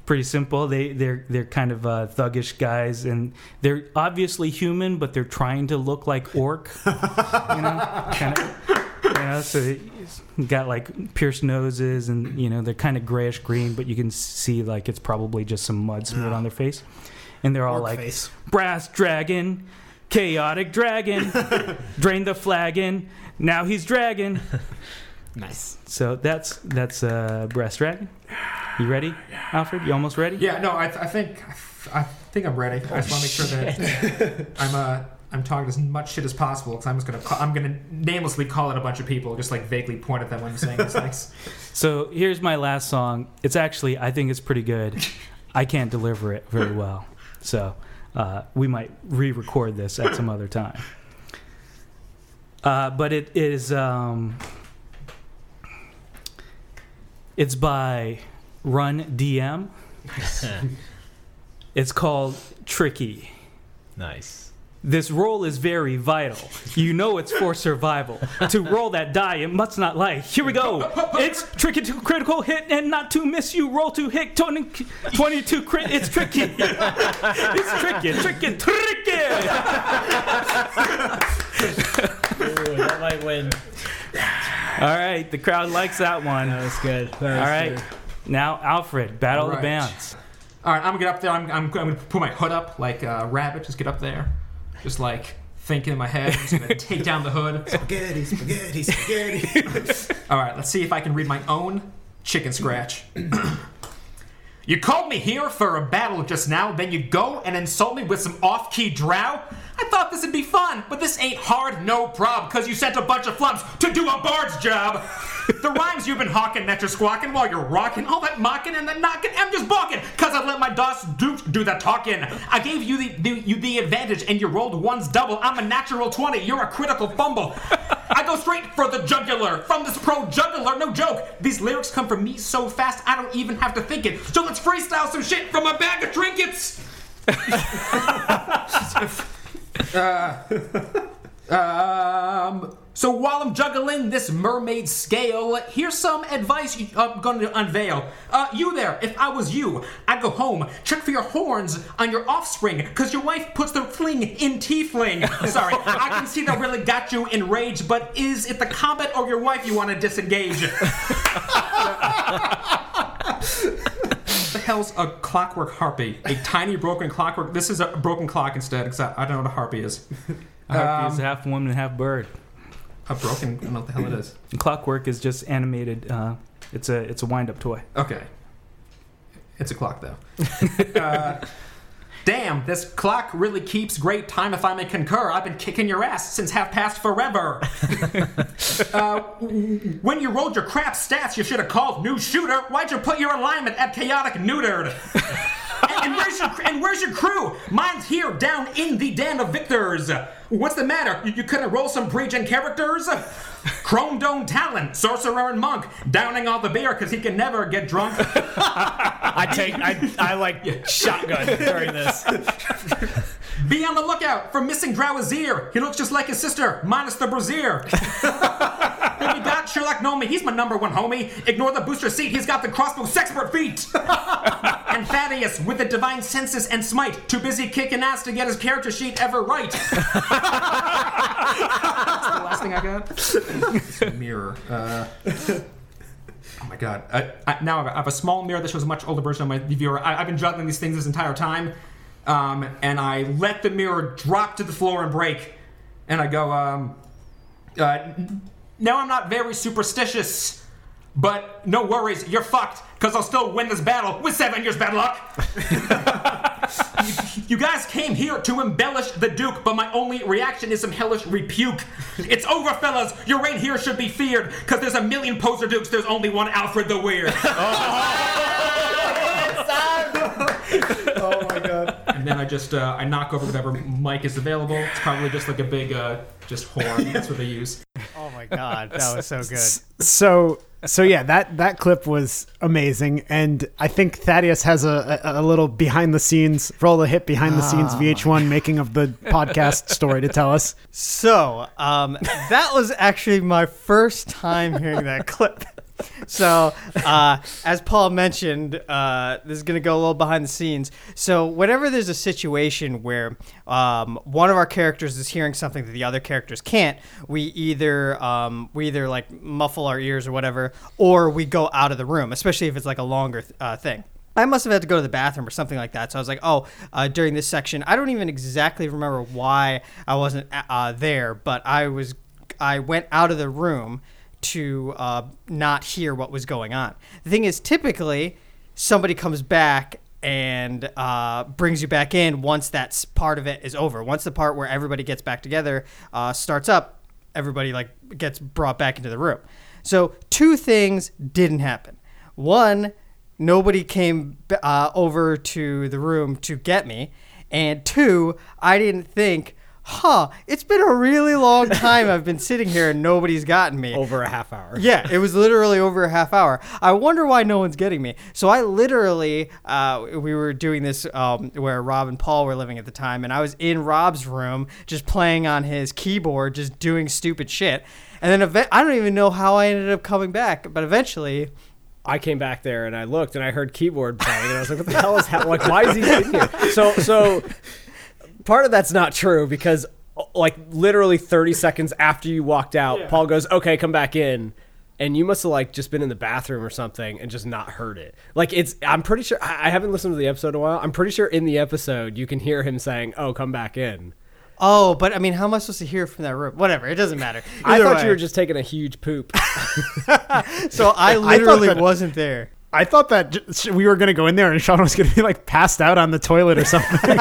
Pretty simple. They they're they're kind of uh, thuggish guys, and they're obviously human, but they're trying to look like orc. *laughs* you know, kind of. You know, so they got like pierced noses, and you know they're kind of grayish green, but you can see like it's probably just some mud smeared on their face, and they're all Orc like face. brass dragon, chaotic dragon, *laughs* drain the flagon. Now he's dragon. *laughs* Nice. So that's that's uh, brass dragon. *sighs* You ready, Alfred? You almost ready? Yeah, no, I, I think I think I'm ready. I just want to make sure that *laughs* I'm uh I'm talking as much shit as possible because I'm just gonna call, I'm gonna namelessly call in a bunch of people, just like vaguely point at them when I'm saying these things. *laughs* So here's my last song. It's actually I think it's pretty good. I can't deliver it very well, so uh, we might re-record this at some other time. Uh, but it is um, it's by Run DM. *laughs* it's called Tricky. nice. This roll is very vital. You know it's for survival. To roll that die, it must not lie. Here we go. It's tricky to critical hit and not to miss. You roll to hit 20, 22 crit. It's tricky. it's tricky, tricky, tricky. that might win. All right, the crowd likes that one. That was good. That was All right, good. Now Alfred, battle of the Right. bands. All right, I'm gonna get up there. I'm, I'm, I'm gonna put my hood up like a rabbit. Just get up there, just like thinking in my head. I'm just gonna *laughs* take down the hood. Spaghetti, spaghetti, spaghetti. *laughs* All right, let's see if I can read my own chicken scratch. *clears throat* you called me here for a battle just now, then you go and insult me with some off-key drow. I thought this would be fun, but this ain't hard, no prob, cause you sent a bunch of flumps to do a bard's job. *laughs* the rhymes you've been hawking that you're squawking while you're rocking, all that mocking and that knocking, I'm just balking, cause I let my DOS do, do that talking. I gave you the, the you the advantage and you rolled ones double. I'm a natural 20, you're a critical fumble. I go straight for the jugular from this pro juggler, no joke. These lyrics come from me so fast I don't even have to think it. So let's freestyle some shit from a bag of trinkets. *laughs* *laughs* *laughs* Um, so while I'm juggling this mermaid scale, here's some advice I'm going to unveil. Uh, you there, if I was you, I'd go home, check for your horns on your offspring, cause your wife puts the fling in tiefling. *laughs* Sorry, I can see that really got you enraged, but is it the combat or your wife you want to disengage? *laughs* hell's a clockwork harpy? A *laughs* tiny broken clockwork. This is a broken clock instead, because I, I don't know what a harpy is. A harpy is Um, half woman, half bird. A broken. I don't know what the hell it is. *laughs* And Clockwork is just animated. Uh, it's a it's a wind up toy. Okay. It's a clock, though. *laughs* uh, damn, this clock really keeps great time if I may concur. I've been kicking your ass since half past forever. *laughs* uh, when you rolled your crap stats, you should have called new shooter. Why'd you put your alignment at chaotic neutered? *laughs* and, and where's your and where's your crew? Mine's here down in the den of victors. What's the matter? You, you couldn't roll some pre-gen characters? *laughs* Chrome Dome Talon, Sorcerer and Monk, downing all the beer because he can never get drunk. *laughs* I take I, I like shotgun during this. Be on the lookout for missing Drowazir. He looks just like his sister, minus the brassiere. *laughs* Then we got Sherlock Nomi. He's my number one homie. Ignore the booster seat. He's got the crossbow sexpert feet. *laughs* and Thaddeus with the divine senses and smite. Too busy kicking ass to get his character sheet ever right. That's the last thing I got. Mirror. Uh, oh my god. I, I, now I have a small mirror that shows a much older version of my viewer. I, I've been juggling these things this entire time. Um, and I let the mirror drop to the floor and break. And I go, um, uh, no, I'm not very superstitious, but no worries, you're fucked, because I'll still win this battle with seven years bad luck. *laughs* you, *laughs* you guys came here to embellish the Duke, but my only reaction is some hellish rebuke. It's over, fellas. Your reign here should be feared, because there's a million poser Dukes, there's only one Alfred the Weird. *laughs* *laughs* oh my god. and then I just uh, I knock over whatever mic is available. It's probably just like a big uh, just horn. That's what they use. Oh my god, that was so good. So so yeah, that that clip was amazing, and I think Thaddeus has a, a, a little behind the scenes roll a hit behind the scenes VH1 making of the *laughs* podcast story to tell us. So, um, that was actually my first time hearing that clip. So, uh, as Paul mentioned, uh, this is going to go a little behind the scenes. So, whenever there's a situation where um, one of our characters is hearing something that the other characters can't, we either um, we either like muffle our ears or whatever, or we go out of the room, especially if it's like a longer uh, thing. I must have had to go to the bathroom or something like that. So I was like, oh, uh, during this section, I don't even exactly remember why I wasn't uh, there, but I was, I went out of the room to uh, not hear what was going on. The thing is, typically, somebody comes back and uh, brings you back in once that part of it is over. Once the part where everybody gets back together uh, starts up, everybody like gets brought back into the room. So two things didn't happen. One, nobody came uh, over to the room to get me, and two, I didn't think, huh, it's been a really long time I've been sitting here and nobody's gotten me. Over a half hour. Yeah, it was literally over a half hour. I wonder why no one's getting me. So I literally, uh, we were doing this um, where Rob and Paul were living at the time, and I was in Rob's room just playing on his keyboard, just doing stupid shit. And then ev- I don't even know how I ended up coming back, but eventually, I came back there and I looked and I heard keyboard playing and I was like, "What the hell is happening? Like, why is he in here?" So, so part of that's not true because, like, literally 30 seconds after you walked out, Paul goes, "Okay, come back in." And you must have like just been in the bathroom or something and just not heard it. Like it's, I'm pretty sure I I haven't listened to the episode in a while. I'm pretty sure in the episode you can hear him saying, "Oh, come back in." oh, but I mean, how am I supposed to hear from that room? Whatever, it doesn't matter. *laughs* I thought way. you were just taking a huge poop. *laughs* so *laughs* I literally that- wasn't there. I thought that we were going to go in there and Sean was going to be like passed out on the toilet or something.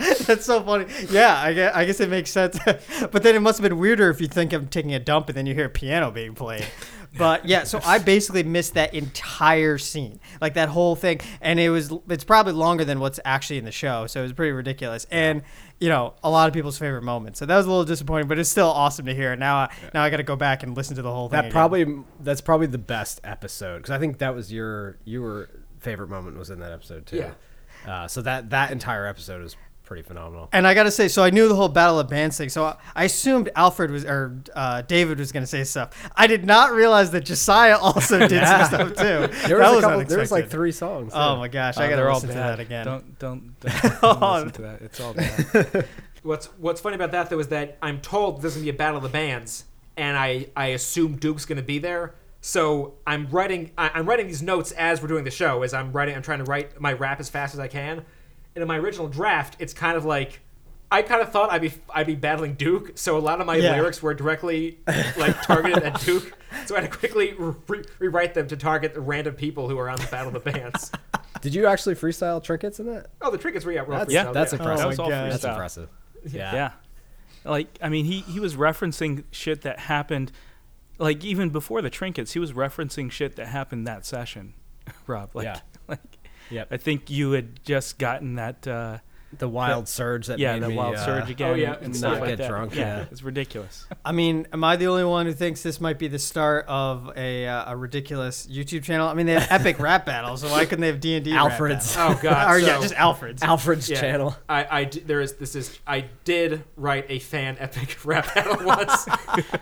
*laughs* That's so funny. Yeah, I guess, I guess it makes sense. *laughs* but then it must have been weirder if you think I'm taking a dump and then you hear a piano being played. But yeah, so I *laughs* basically missed that entire scene, like that whole thing, and it was it's probably longer than what's actually in the show, so it was pretty ridiculous, and you know a lot of people's favorite moments. So that was a little disappointing, but it's still awesome to hear. Now, I, now I got to go back and listen to the whole thing. That again. probably that's probably the best episode because I think that was your your favorite moment was in that episode too. Yeah. Uh, so that that entire episode is pretty phenomenal. And I gotta say, so I knew the whole Battle of Bands thing. So I, I assumed Alfred was or uh, David was gonna say stuff. I did not realize that Josiah *laughs* also did Yeah. some stuff too. There that was, a couple, there was like three songs. Oh yeah. my gosh, Uh, I gotta they're all listen to that again. Don't don't, *laughs* don't, don't listen to that. It's all bad. *laughs* What's What's funny about that though is that I'm told there's gonna be a battle of the bands, and I I assume Duke's gonna be there. So I'm writing I, I'm writing these notes as we're doing the show. As I'm writing, I'm trying to write my rap as fast as I can. And in my original draft, it's kind of like I kind of thought I'd be I'd be battling Duke. So a lot of my Yeah. lyrics were directly like targeted at Duke. *laughs* So I had to quickly re- rewrite them to target the random people who are on the battle of the bands. *laughs* Did you actually freestyle trinkets in that? Oh, the trinkets were yeah, were That's, freestyle, that's yeah. impressive. Oh was all. That's freestyle. impressive. Yeah. Yeah. Like I mean, he he was referencing shit that happened, like even before the trinkets, he was referencing shit that happened that session. *laughs* Rob, like, Yeah. like Yep. I think you had just gotten that. Uh, The wild surge that yeah, made the me, wild uh, surge again. Oh yeah, and and stuff not like get that. drunk, Yeah, yeah. it's ridiculous. I mean, am I the only one who thinks this might be the start of a, uh, a ridiculous YouTube channel? I mean, they have *laughs* epic rap battles, so why couldn't they have D and D? Alfred's. *laughs* Oh god. or yeah, just Alfred's. Alfred's Yeah. channel. I, I d- there is this is I did write a fan epic *laughs* rap battle once.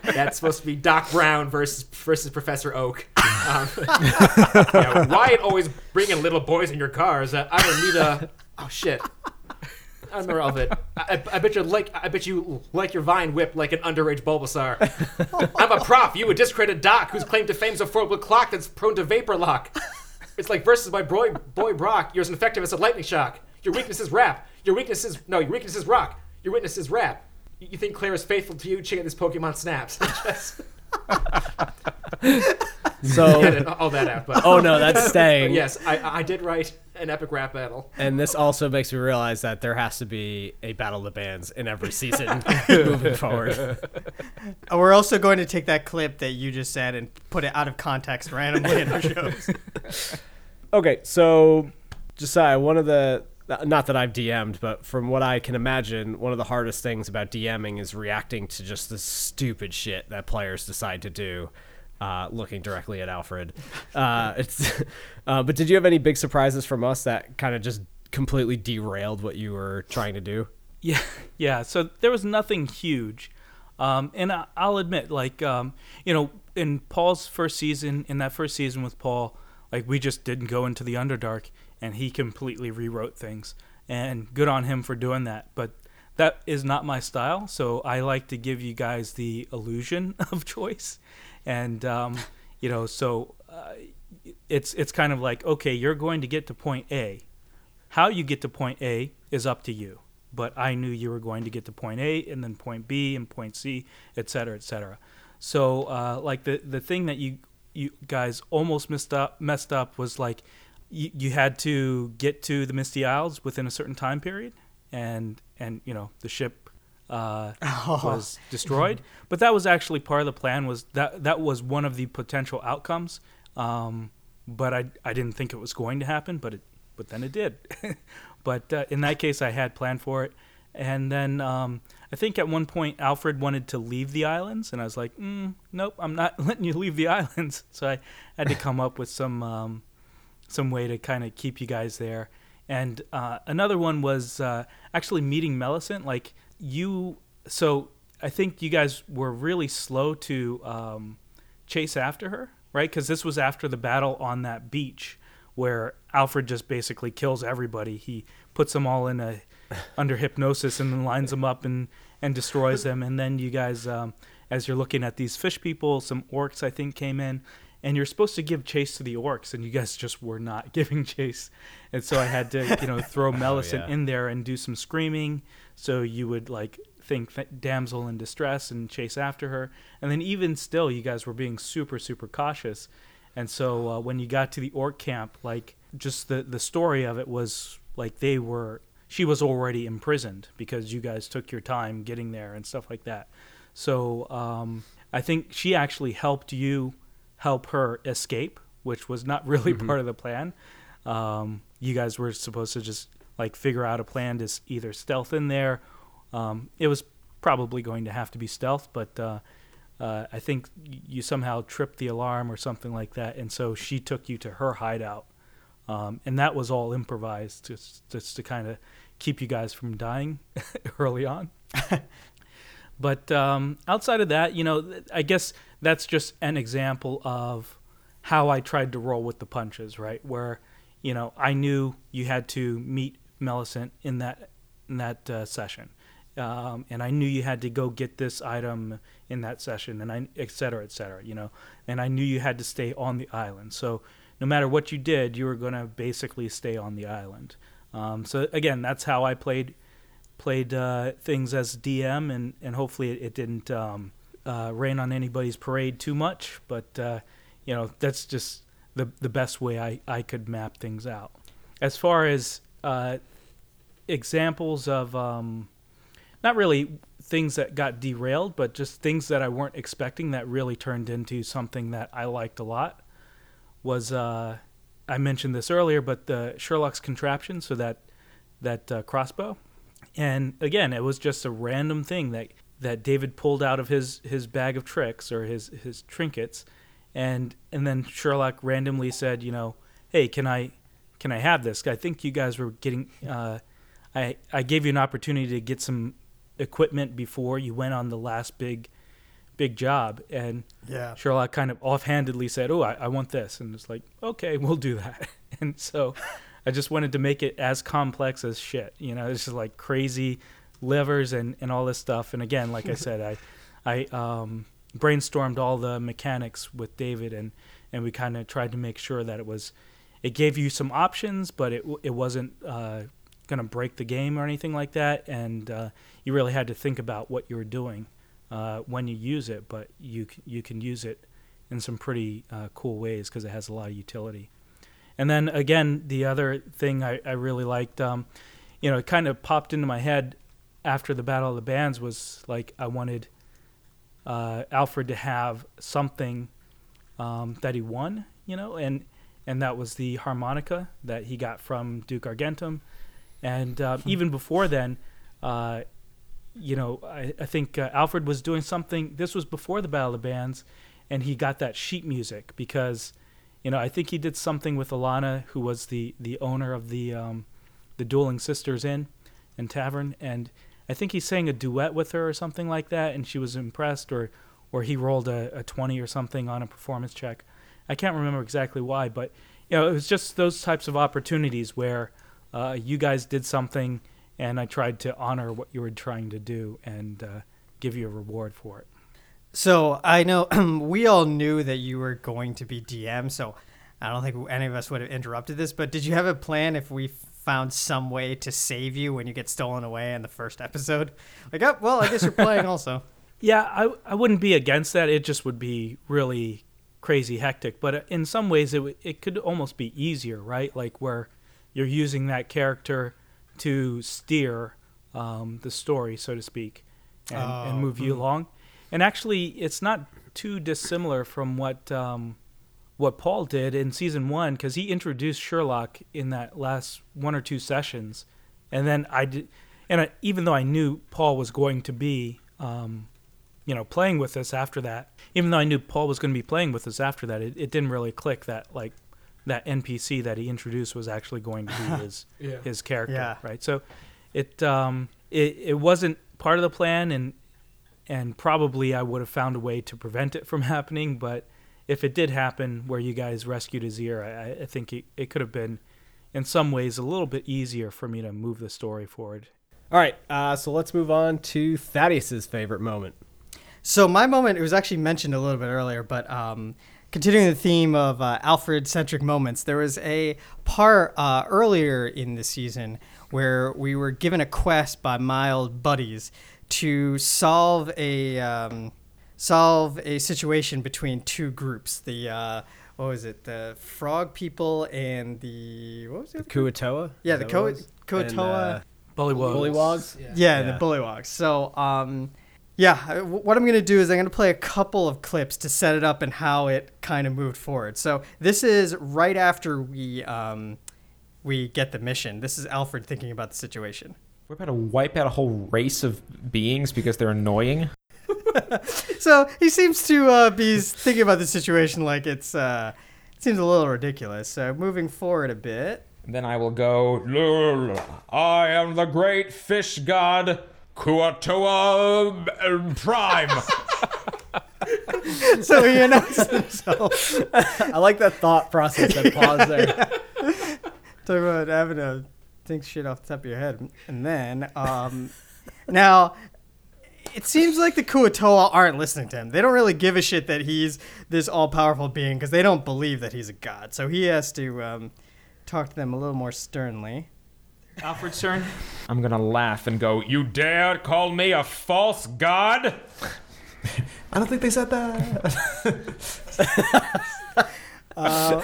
That's supposed to be Doc Brown versus versus Professor Oak. Um, yeah, Wyatt always bringing little boys in your cars. Uh, I don't need a. Oh shit. I don't remember all of it. I, I bet you like. I bet you like your vine whip like an underage Bulbasaur. *laughs* I'm a prof. You a discredited doc whose claim to fame's a four-wheel clock that's prone to vapor lock. It's like versus my boy boy Brock. You're as effective as a lightning shock. Your weakness is rap. Your weakness is no. Your weakness is rock. Your weakness is rap. You you think Claire is faithful to you? Check out this Pokemon snaps. *laughs* Just *laughs* So, edit all that out. But, oh no, that's staying. yes, I, I did write an epic rap battle. And this also makes me realize that there has to be a battle of the bands in every season *laughs* moving forward. *laughs* We're also going to take that clip that you just said and put it out of context randomly in our shows. Okay, so Josiah, one of the not that I've DM'd, but from what I can imagine, one of the hardest things about DMing is reacting to just the stupid shit that players decide to do. Uh, looking directly at Alfred, uh, *laughs* it's. Uh, but did you have any big surprises from us that kind of just completely derailed what you were trying to do? Yeah, *laughs* yeah. So there was nothing huge, um, and I, I'll admit, like, um, you know, in Paul's first season, in that first season with Paul, like we just didn't go into the Underdark, and he completely rewrote things, and good on him for doing that. But that is not my style, so I like to give you guys the illusion *laughs* of choice, and um, you know, so uh, it's it's kind of like, okay, you're going to get to point A. How you get to point A is up to you but I knew you were going to get to point A and then point B and point C, et cetera, et cetera. So, uh, like the the thing that you you guys almost messed up messed up was like you, you had to get to the Misty Isles within a certain time period, and and you know the ship uh, *laughs* was destroyed. But that was actually part of the plan. Was that that was one of the potential outcomes. Um, but I I didn't think it was going to happen, but it but then it did. *laughs* but uh, in that case, I had planned for it, And then um, I think at one point Alfred wanted to leave the islands, and I was like, mm, "Nope, I'm not *laughs* letting you leave the islands." *laughs* So I had to come up with some um, some way to kind of keep you guys there. And uh, another one was uh, actually meeting Millicent. Like you, so I think you guys were really slow to um, chase after her, right? Because this was after the battle on that beach where Alfred just basically kills everybody. He puts them all in a under hypnosis and then lines them up and and destroys them. And then you guys, um, as you're looking at these fish people, some orcs I think came in, and you're supposed to give chase to the orcs, and you guys just were not *laughs* giving chase. And so I had to, you know, *laughs* throw Millicent yeah. in there and do some screaming, so you would like think damsel in distress and chase after her. And then even still, you guys were being super super cautious. And so uh, when you got to the orc camp, like just the the story of it was like they were she was already imprisoned because you guys took your time getting there and stuff like that. So um, I think she actually helped you help her escape, which was not *laughs* really part of the plan. Um, you guys were supposed to just like figure out a plan to either stealth in there. Um, it was probably going to have to be stealth, but uh, uh, I think you somehow tripped the alarm or something like that, and so she took you to her hideout, um, and that was all improvised just just to kind of keep you guys from dying *laughs* early on. *laughs* but um, outside of that, you know, I guess that's just an example of how I tried to roll with the punches, right? Where, you know, I knew you had to meet Millicent in that in that uh, session, um, and I knew you had to go get this item in that session, and I et cetera, et cetera, you know, and I knew you had to stay on the island. So no matter what you did, you were going to basically stay on the island. Um, so again, that's how I played played uh, things as DM, and and hopefully it, it didn't um, uh, rain on anybody's parade too much. But uh, you know, that's just the the best way I I could map things out. As far as uh, examples of um, not really things that got derailed, but just things that I weren't expecting that really turned into something that I liked a lot was uh, I mentioned this earlier, but the Sherlock's contraption, so that that uh, crossbow, and again, it was just a random thing that that David pulled out of his his bag of tricks or his his trinkets, and and then Sherlock randomly said, you know, hey, can I can I have this? I think you guys were getting. Uh, I I gave you an opportunity to get some equipment before you went on the last big big job and Yeah. Sherlock kind of offhandedly said, "Oh, I, I want this," and it's like, "Okay, *laughs* we'll do that." *laughs* And so, I just wanted to make it as complex as shit. You know, it's just like crazy levers and, and all this stuff. And again, like I *laughs* said, I I um, brainstormed all the mechanics with David, and and we kind of tried to make sure that it was it gave you some options, but it it wasn't uh, gonna break the game or anything like that. And uh, you really had to think about what you were doing uh, when you use it, but you c- you can use it in some pretty uh, cool ways because it has a lot of utility. And then again, the other thing I, I really liked, um, you know, it kind of popped into my head after the Battle of the Bands was like I wanted uh, Alfred to have something um, that he won, you know, and and that was the harmonica that he got from Duke Argentum, and uh, even before then, uh, you know, I, I think uh, Alfred was doing something. This was before the Battle of Bands, and he got that sheet music because, you know, I think he did something with Alana, who was the the owner of the um, the Dueling Sisters Inn and Tavern, and I think he sang a duet with her or something like that, and she was impressed, or or he rolled a, a twenty or something on a performance check. I can't remember exactly why, but you know, it was just those types of opportunities where uh, you guys did something, and I tried to honor what you were trying to do and uh, give you a reward for it. So I know *clears throat* we all knew that you were going to be DM, so I don't think any of us would have interrupted this. But did you have a plan if we found some way to save you when you get stolen away in the first episode? Like, oh, well, I guess you're playing *laughs* also. Yeah, I, I wouldn't be against that. It just would be really crazy hectic. But uh, in some ways, it, w- it could almost be easier, right? Like where you're using that character to steer um, the story, so to speak, and, and Oh, move you along. And actually, it's not too dissimilar from what um, what Paul did in season one, because he introduced Sherlock in that last one or two sessions, and then I did. and I, even though I knew Paul was going to be, um, you know, playing with us after that, even though I knew Paul was going to be playing with us after that, it, it didn't really click that like that NPC that he introduced was actually going to be *laughs* his Yeah. his character, Yeah. right? So it um it it wasn't part of the plan, and and probably I would have found a way to prevent it from *laughs* happening, but if it did happen where you guys rescued his ear, I, I think it, it could have been in some ways a little bit easier for me to move the story forward. All right, uh, so let's move on to Thaddeus's favorite moment. So my moment, it was actually mentioned a little bit earlier, but um, continuing the theme of uh, Alfred-centric moments, there was a part uh, earlier in the season where we were given a quest by my old buddies to solve a um, solve a situation between two groups. The uh, what was it? The frog people and the what was it? Kuo-toa? Yeah, the that Ko- what it. And, uh, Bullywugs. Bullywogs? Yeah, Yeah. the Bullywogs. So, um, yeah, what I'm going to do is I'm going to play a couple of clips to set it up and how it kind of moved forward. So, this is right after we um, we get the mission. This is Alfred thinking about the situation. We're about to wipe out a whole race of beings because they're annoying. *laughs* So, he seems to uh, be thinking about the situation like it's uh, it seems a little ridiculous. So, moving forward a bit. Then I will go. "Lul, I am the great fish god Kuo-toa uh, Prime. *laughs* So, he announces himself. *laughs* I like that thought process that pause there. *laughs* Talk about having to think shit off the top of your head. And then, um, now, it seems like the Kuo-toa aren't listening to him. They don't really give a shit that he's this all powerful being because they don't believe that he's a god. So he has to um, talk to them a little more sternly. Alfred's turn. I'm gonna laugh and go. You dare call me a false god? I don't think they said that. *laughs* Uh,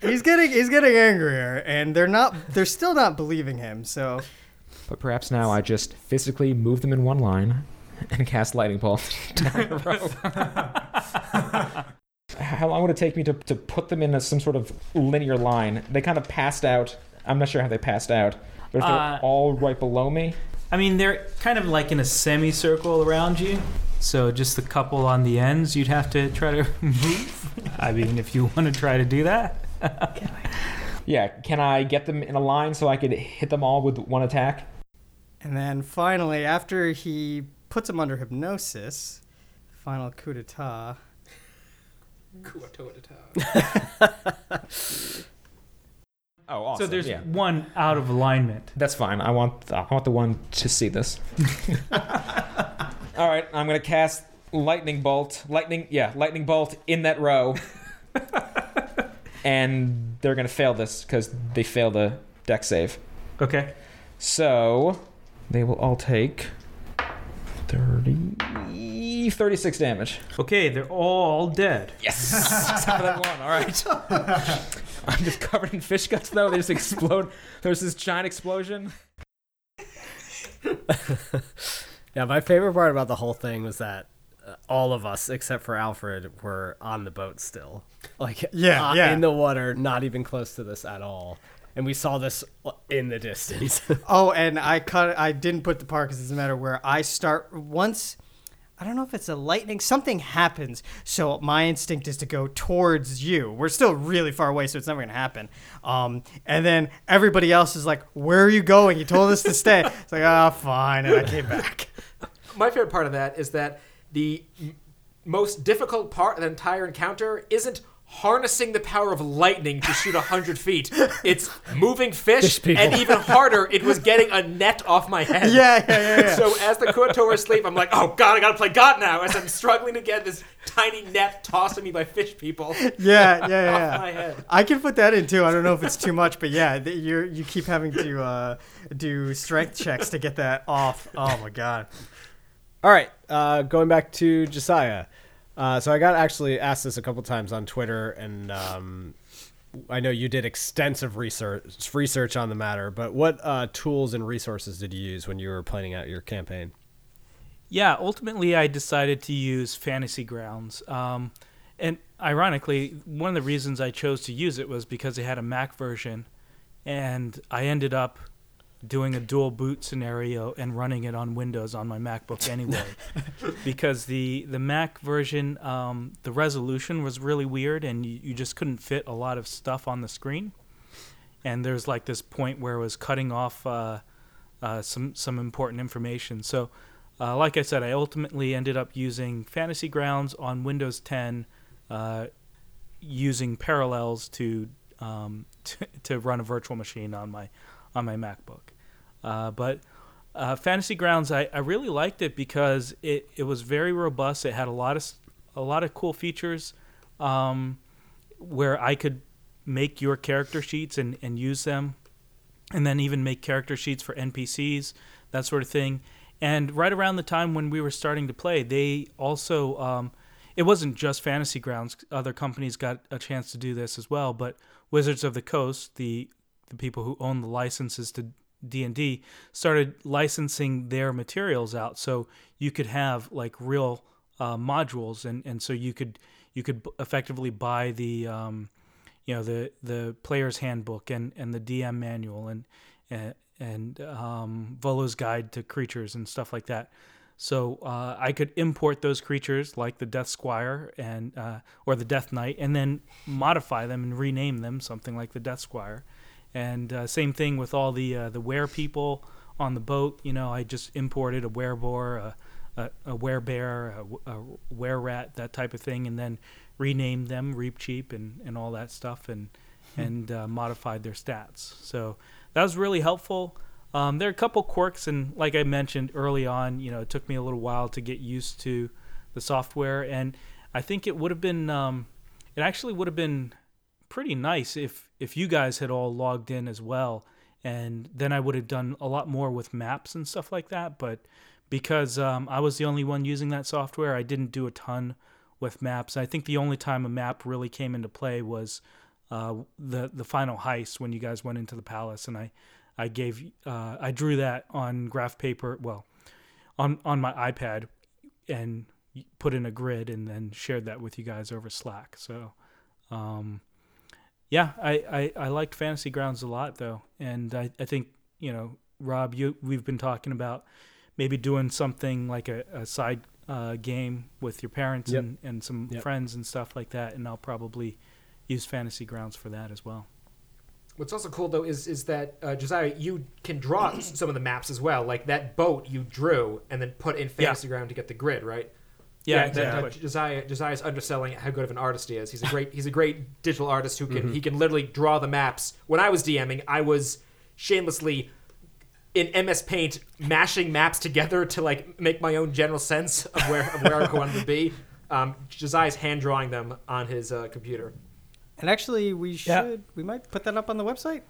he's getting he's getting angrier, and they're not they're still not believing him. So But perhaps now I just physically move them in one line and cast lightning bolt *laughs* down a row. *laughs* How long would it take me to, to put them in a, some sort of linear line? They kind of passed out. I'm not sure how they passed out, but if they're Uh, all right below me, I mean, they're kind of like in a semicircle around you. So just a couple on the ends you'd have to try to *laughs* move. I mean, if you want to try to do that. *laughs* yeah, can I get them in a line so I could hit them all with one attack? And then finally, after he puts him under hypnosis, final coup d'etat. *laughs* Oh, awesome. So there's yeah. one out of alignment. That's fine. I want I want the one to see this. *laughs* All right, I'm gonna cast lightning bolt. Lightning, yeah, lightning bolt in that row, *laughs* and they're gonna fail this because they fail the Dex save. Okay. So they will all take 30, 36 damage. Okay, they're all dead. Yes, *laughs* except for that one. All right. I'm just covered in fish guts though. They just explode. There's this giant explosion. *laughs* Yeah, my favorite part about the whole thing was that uh, all of us, except for Alfred, were on the boat still. Like, Yeah, uh, yeah. in the water, not even close to this at all. And we saw this in the distance. Oh, and *laughs* I cut. I didn't put the part because it doesn't matter where I start. Once, I don't know if it's a lightning. Something happens, so my instinct is to go towards you. We're still really far away, so it's never gonna happen. Um, and then everybody else is like, "Where are you going? You told us to stay." *laughs* It's like, "Ah, fine," and I came back. *laughs* My favorite part of that is that the m- most difficult part of the entire encounter isn't harnessing the power of lightning to shoot 100 feet. *laughs* It's moving fish, fish and even harder, it was getting a net off my head. Yeah, yeah, yeah. yeah. So as the Kuo-toa are asleep, I'm like, oh god, I gotta play God now. As I'm struggling to get this tiny net tossed at me by fish people yeah, yeah, yeah, *laughs* off my head. I can put that in too. I don't know if it's too much, but yeah, th- you you keep having to uh, do strength checks to get that off. Oh my god. All right, uh, going back to Josiah. Uh, so I got actually asked this a couple times on Twitter, and um, I know you did extensive research research on the matter. But what uh, tools and resources did you use when you were planning out your campaign? Yeah, ultimately, I decided to use Fantasy Grounds. Um, and ironically, one of the reasons I chose to use it was because it had a Mac version. And I ended up doing a dual boot scenario and running it on Windows on my MacBook *laughs* anyway, because the the Mac version, um, the resolution was really weird, and you, you just couldn't fit a lot of stuff on the screen. And there's like this point where it was cutting off uh, uh, some some important information. So, uh, like I said, I ultimately ended up using Fantasy Grounds on Windows 10, uh, using Parallels to, um, *laughs* to to run a virtual machine on my on my MacBook. Uh, but uh, Fantasy Grounds, I, I really liked it because it, it was very robust. It had a lot of a lot of cool features, um, where I could make your character sheets and, and use them, and then even make character sheets for NPCs, that sort of thing. And right around the time when we were starting to play, they also um, it wasn't just Fantasy Grounds. Other companies got a chance to do this as well, but Wizards of the Coast, the the people who own the licenses to D&D started licensing their materials out so you could have like real uh, modules and, and so you could you could effectively buy the um, you know the the player's handbook and, and the DM manual and and, and um, Volo's guide to creatures and stuff like that. So uh, I could import those creatures like the Death Squire and uh, or the Death Knight, and then modify them and rename them something like the Death Squire. And uh, same thing with all the uh, the were people on the boat. You know, I just imported a wereboar, a a, a werebear, a, a were rat, that type of thing, and then renamed them Reepicheep and, and all that stuff, and and uh, modified their stats. So that was really helpful. Um, there are a couple quirks, and like I mentioned early on, you know, it took me a little while to get used to the software, and I think it would have been, um, it actually would have been pretty nice if if you guys had all logged in as well, and then I would have done a lot more with maps and stuff like that. But because um, I was the only one using that software, I didn't do a ton with maps. I think the only time a map really came into play was uh, the the final heist when you guys went into the palace, and I I gave uh, I drew that on graph paper, well, on on my iPad, and put in a grid, and then shared that with you guys over Slack. So, um, yeah, I, I I liked Fantasy Grounds a lot though, and I I think you know Rob, you we've been talking about maybe doing something like a, a side uh, game with your parents Yep. and, and some Yep. friends and stuff like that, and I'll probably use Fantasy Grounds for that as well. What's also cool though is is that uh, Josiah, you can draw *clears throat* some of the maps as well. Like that boat you drew and then put in Fantasy Ground to get the grid, right? Yeah, that- that exactly. Josiah Josiah's underselling how good of an artist he is. He's a great he's a great digital artist who can Mm-hmm. he can literally draw the maps. When I was DMing, I was shamelessly in MS Paint mashing maps together to like make my own general sense of where of where I wanted to be. Um, Josiah's hand drawing them on his uh, computer. And actually, we should Yeah. we might put that up on the website.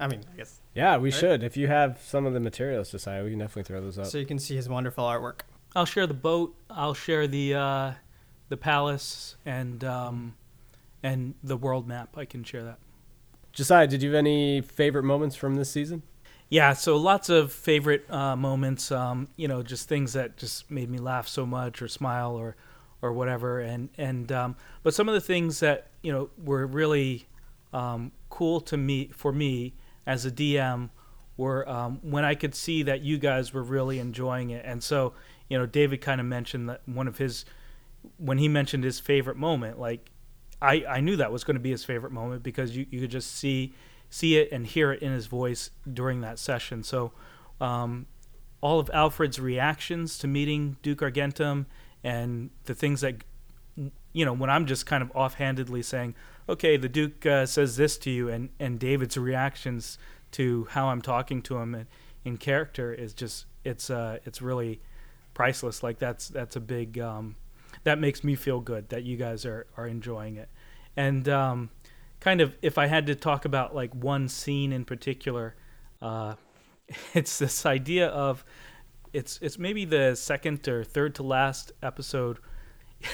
I mean, I guess Yeah, we should. If you have some of the materials, Josiah, we can definitely throw those up. so you can see his wonderful artwork. I'll share the boat. I'll share the uh, the palace and um, and the world map. I can share that. Josiah, did you have any favorite moments from this season? Yeah, so lots of favorite uh, moments. Um, you know, just things that just made me laugh so much or smile or or whatever. And and um, but some of the things that you know were really um, cool to me for me as a DM were um, when I could see that you guys were really enjoying it. And so you know, David kind of mentioned that one of his when he mentioned his favorite moment, like I, I knew that was going to be his favorite moment because you, you could just see see it and hear it in his voice during that session. So um, all of Alfred's reactions to meeting Duke Argentum and the things that you know when I'm just kind of offhandedly saying, okay, the Duke uh, says this to you, and and David's reactions to how I'm talking to him in, in character is just it's uh it's really priceless. Like that's that's a big um, that makes me feel good that you guys are are enjoying it, and um, kind of if I had to talk about like one scene in particular, uh, *laughs* it's this idea of it's it's maybe the second or third to last episode.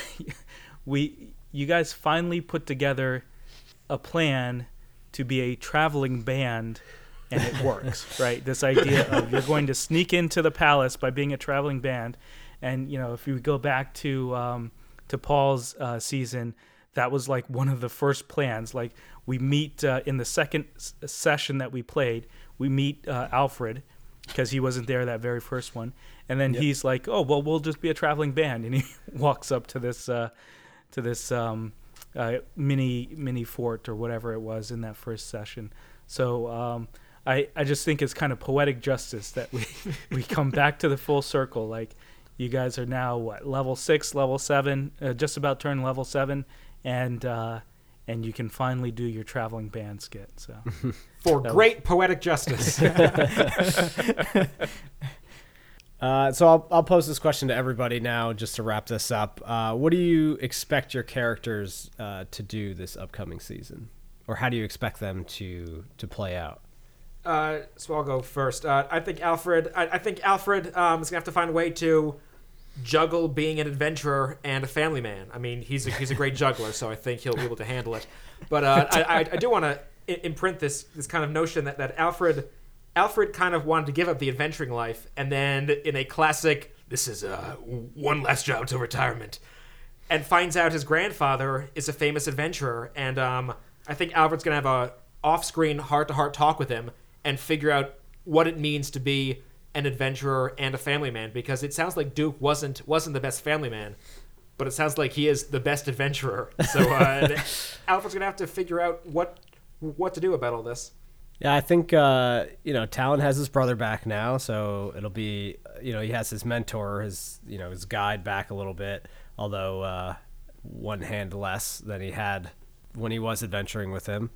*laughs* we you guys finally put together a plan to be a traveling band and it works *laughs* right? This idea of you're going to sneak into the palace by being a traveling band. And you know if you go back to um, to paul's uh, season that was like one of the first plans. Like we meet uh, in the second s- session that we played, we meet uh, Alfred because he wasn't there that very first one, and then he's like, "Oh well, we'll just be a traveling band," and he *laughs* walks up to this uh, to this um, uh, mini mini fort or whatever it was in that first session. So um, I I just think it's kind of poetic justice that we *laughs* we come back to the full circle. Like you guys are now what level six, level seven, uh, just about turn level seven, and uh, and you can finally do your traveling band skit. So *laughs* For That great poetic justice. *laughs* Uh, so I'll, I'll pose this question to everybody now just to wrap this up. Uh, what do you expect your characters uh, to do this upcoming season? Or how do you expect them to, to play out? Uh, so I'll go first. Uh, I think Alfred. I, I think Alfred um, is gonna have to find a way to juggle being an adventurer and a family man. I mean, he's a, he's a great juggler, so I think he'll be able to handle it. But uh, I, I, I do want to imprint this this kind of notion that, that Alfred Alfred kind of wanted to give up the adventuring life, and then in a classic, this is uh, one last job till retirement, and finds out his grandfather is a famous adventurer, and um, I think Alfred's gonna have a off-screen heart-to-heart talk with him and figure out what it means to be an adventurer and a family man because it sounds like Duke wasn't wasn't the best family man, but it sounds like he is the best adventurer. So uh, *laughs* Alfred's gonna have to figure out what what to do about all this. Yeah, I think uh, you know Talon has his brother back now, so it'll be you know he has his mentor, his you know his guide back a little bit, although uh, one hand less than he had when he was adventuring with him.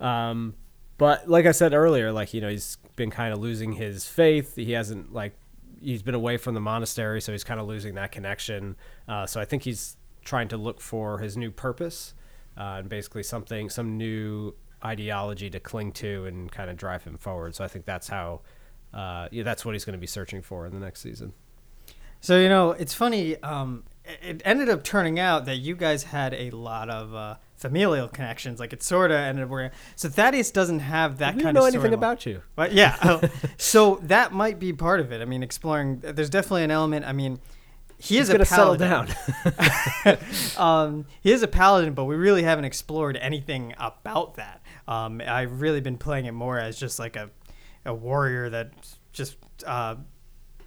Um, but like I said earlier, like you know he's been kind of losing his faith. He hasn't like he's been away from the monastery, so he's kind of losing that connection. Uh, so I think he's trying to look for his new purpose uh, and basically something, some new ideology to cling to and kind of drive him forward. So I think that's how, uh, yeah, that's what he's going to be searching for in the next season. So you know, it's funny. Um, it- ended up turning out that you guys had a lot of uh, familial connections. Like it sort of ended up where. So Thaddeus doesn't have that We kind don't know of anything storyline. about you. But yeah, oh, so that might be part of it. I mean, exploring. There's definitely an element. I mean, he is He's going a paladin. down. *laughs* *laughs* um, he is a paladin, but we really haven't explored anything about that. Um, I've really been playing it more as just like a, a warrior that just uh,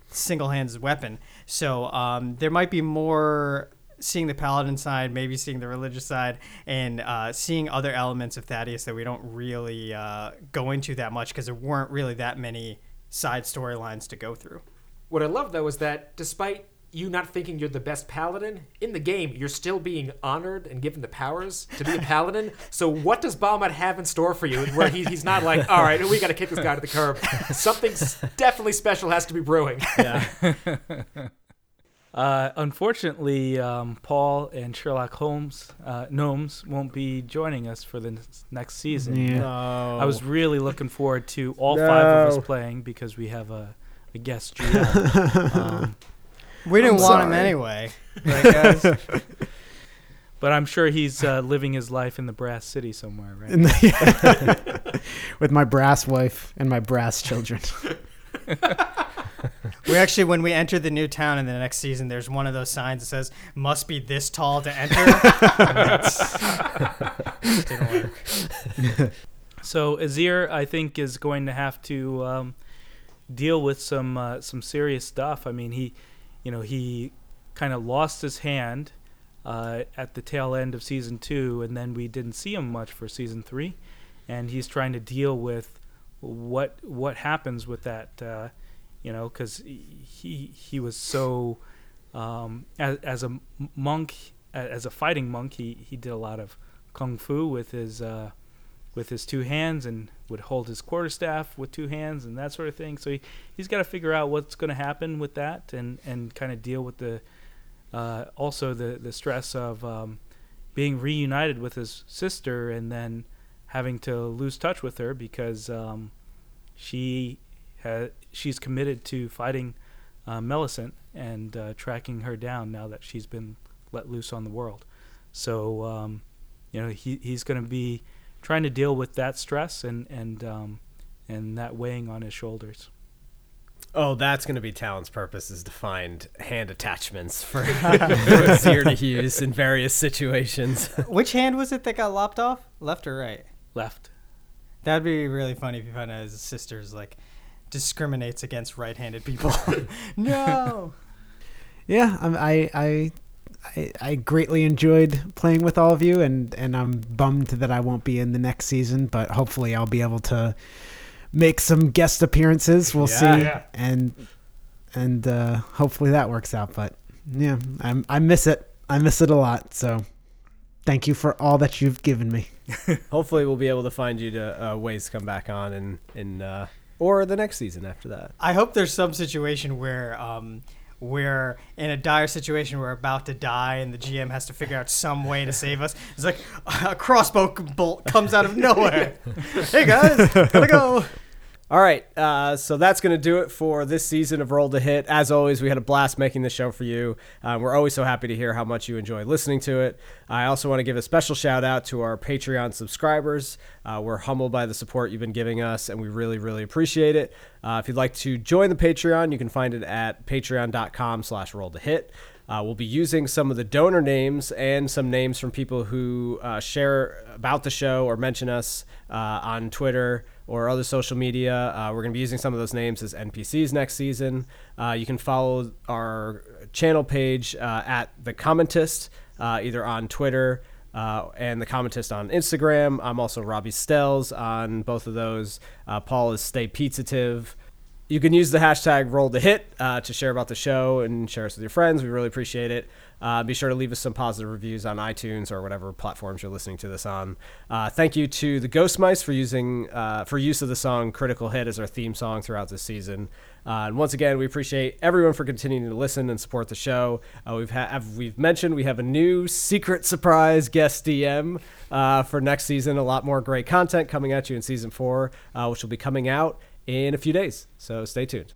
single hands weapon. So um, there might be more seeing the paladin side, maybe seeing the religious side, and uh, seeing other elements of Thaddeus that we don't really uh, go into that much because there weren't really that many side storylines to go through. What I love though is that despite you not thinking you're the best paladin in the game, you're still being honored and given the powers to be a *laughs* paladin. So what does Bahamut have in store for you? Where he, he's not like, all right, we got to kick this guy to the curb. Something definitely special has to be brewing. *laughs* Uh, unfortunately, um, Paul and Sherlock Holmes uh, gnomes won't be joining us for the n- next season. Yeah. No. I was really looking forward to all five of us playing because we have a, a guest *laughs* GM. um, We didn't I'm want him anyway, *laughs* right, guys? but I'm sure he's uh, living his life in the Brass City somewhere, right? In *laughs* the- with my brass wife and my brass children. *laughs* We actually, when we enter the new town in the next season, there's one of those signs that says "must be this tall to enter." *laughs* So Azir, I think, is going to have to um, deal with some uh, some serious stuff. I mean, he, you know, he kind of lost his hand uh, at the tail end of season two, and then we didn't see him much for season three, and he's trying to deal with what what happens with that. Uh, you know, because he he was so um, as, as a monk, as a fighting monk, he he did a lot of kung fu with his. Uh, with his two hands and would hold his quarterstaff with two hands and that sort of thing. So he, he's got to figure out what's going to happen with that and, and kind of deal with the uh, also the, the stress of um, being reunited with his sister and then having to lose touch with her because um, she ha- she's committed to fighting uh, Millicent and uh, tracking her down now that she's been let loose on the world. So um, you know he he's going to be trying to deal with that stress and and um, and that weighing on his shoulders. Oh, that's going to be Talon's purpose is to find hand attachments for, *laughs* for Zir to use in various situations. Which hand was it that got lopped off? Left or right? Left. That'd be really funny if you found out his sister's like discriminates against right-handed people. *laughs* no. *laughs* Yeah, I'm, I, I, I, I greatly enjoyed playing with all of you, and and I'm bummed that I won't be in the next season, but hopefully I'll be able to make some guest appearances. We'll Yeah. see, Yeah. and and uh, hopefully that works out. But yeah, I'm I miss it. I miss it a lot. So thank you for all that you've given me. *laughs* Hopefully, we'll be able to find you to uh, ways to come back on and in uh, or the next season after that. I hope there's some situation where um, we're in a dire situation, we're about to die, and the GM has to figure out some way to save us. It's like a crossbow bolt comes out of nowhere. *laughs* hey guys, gotta go. All right, uh, so that's going to do it for this season of Roll to Hit. As always, we had a blast making this show for you. Uh, we're always so happy to hear how much you enjoy listening to it. I also want to give a special shout out to our Patreon subscribers. Uh, we're humbled by the support you've been giving us, and we really, really appreciate it. Uh, if you'd like to join the Patreon, you can find it at patreon.com slash roll hit. Uh, we'll be using some of the donor names and some names from people who uh, share about the show or mention us uh, on Twitter or other social media. Uh, we're going to be using some of those names as NPCs next season. Uh, you can follow our channel page uh, at The Commentist, uh, either on Twitter uh, and The Commentist on Instagram. I'm also Robbie Stells on both of those. Uh, Paul is Stay Pizzative. You can use the hashtag roll the hit to share about the show and share us with your friends. We really appreciate it. Uh, be sure to leave us some positive reviews on iTunes or whatever platforms you're listening to this on. Uh, thank you to the Ghost Mice for using uh, for use of the song "Critical Hit" as our theme song throughout this season. Uh, and once again, we appreciate everyone for continuing to listen and support the show. Uh, we've ha- we've mentioned we have a new secret surprise guest DM for next season. A lot more great content coming at you in season four, which will be coming out in a few days. So stay tuned.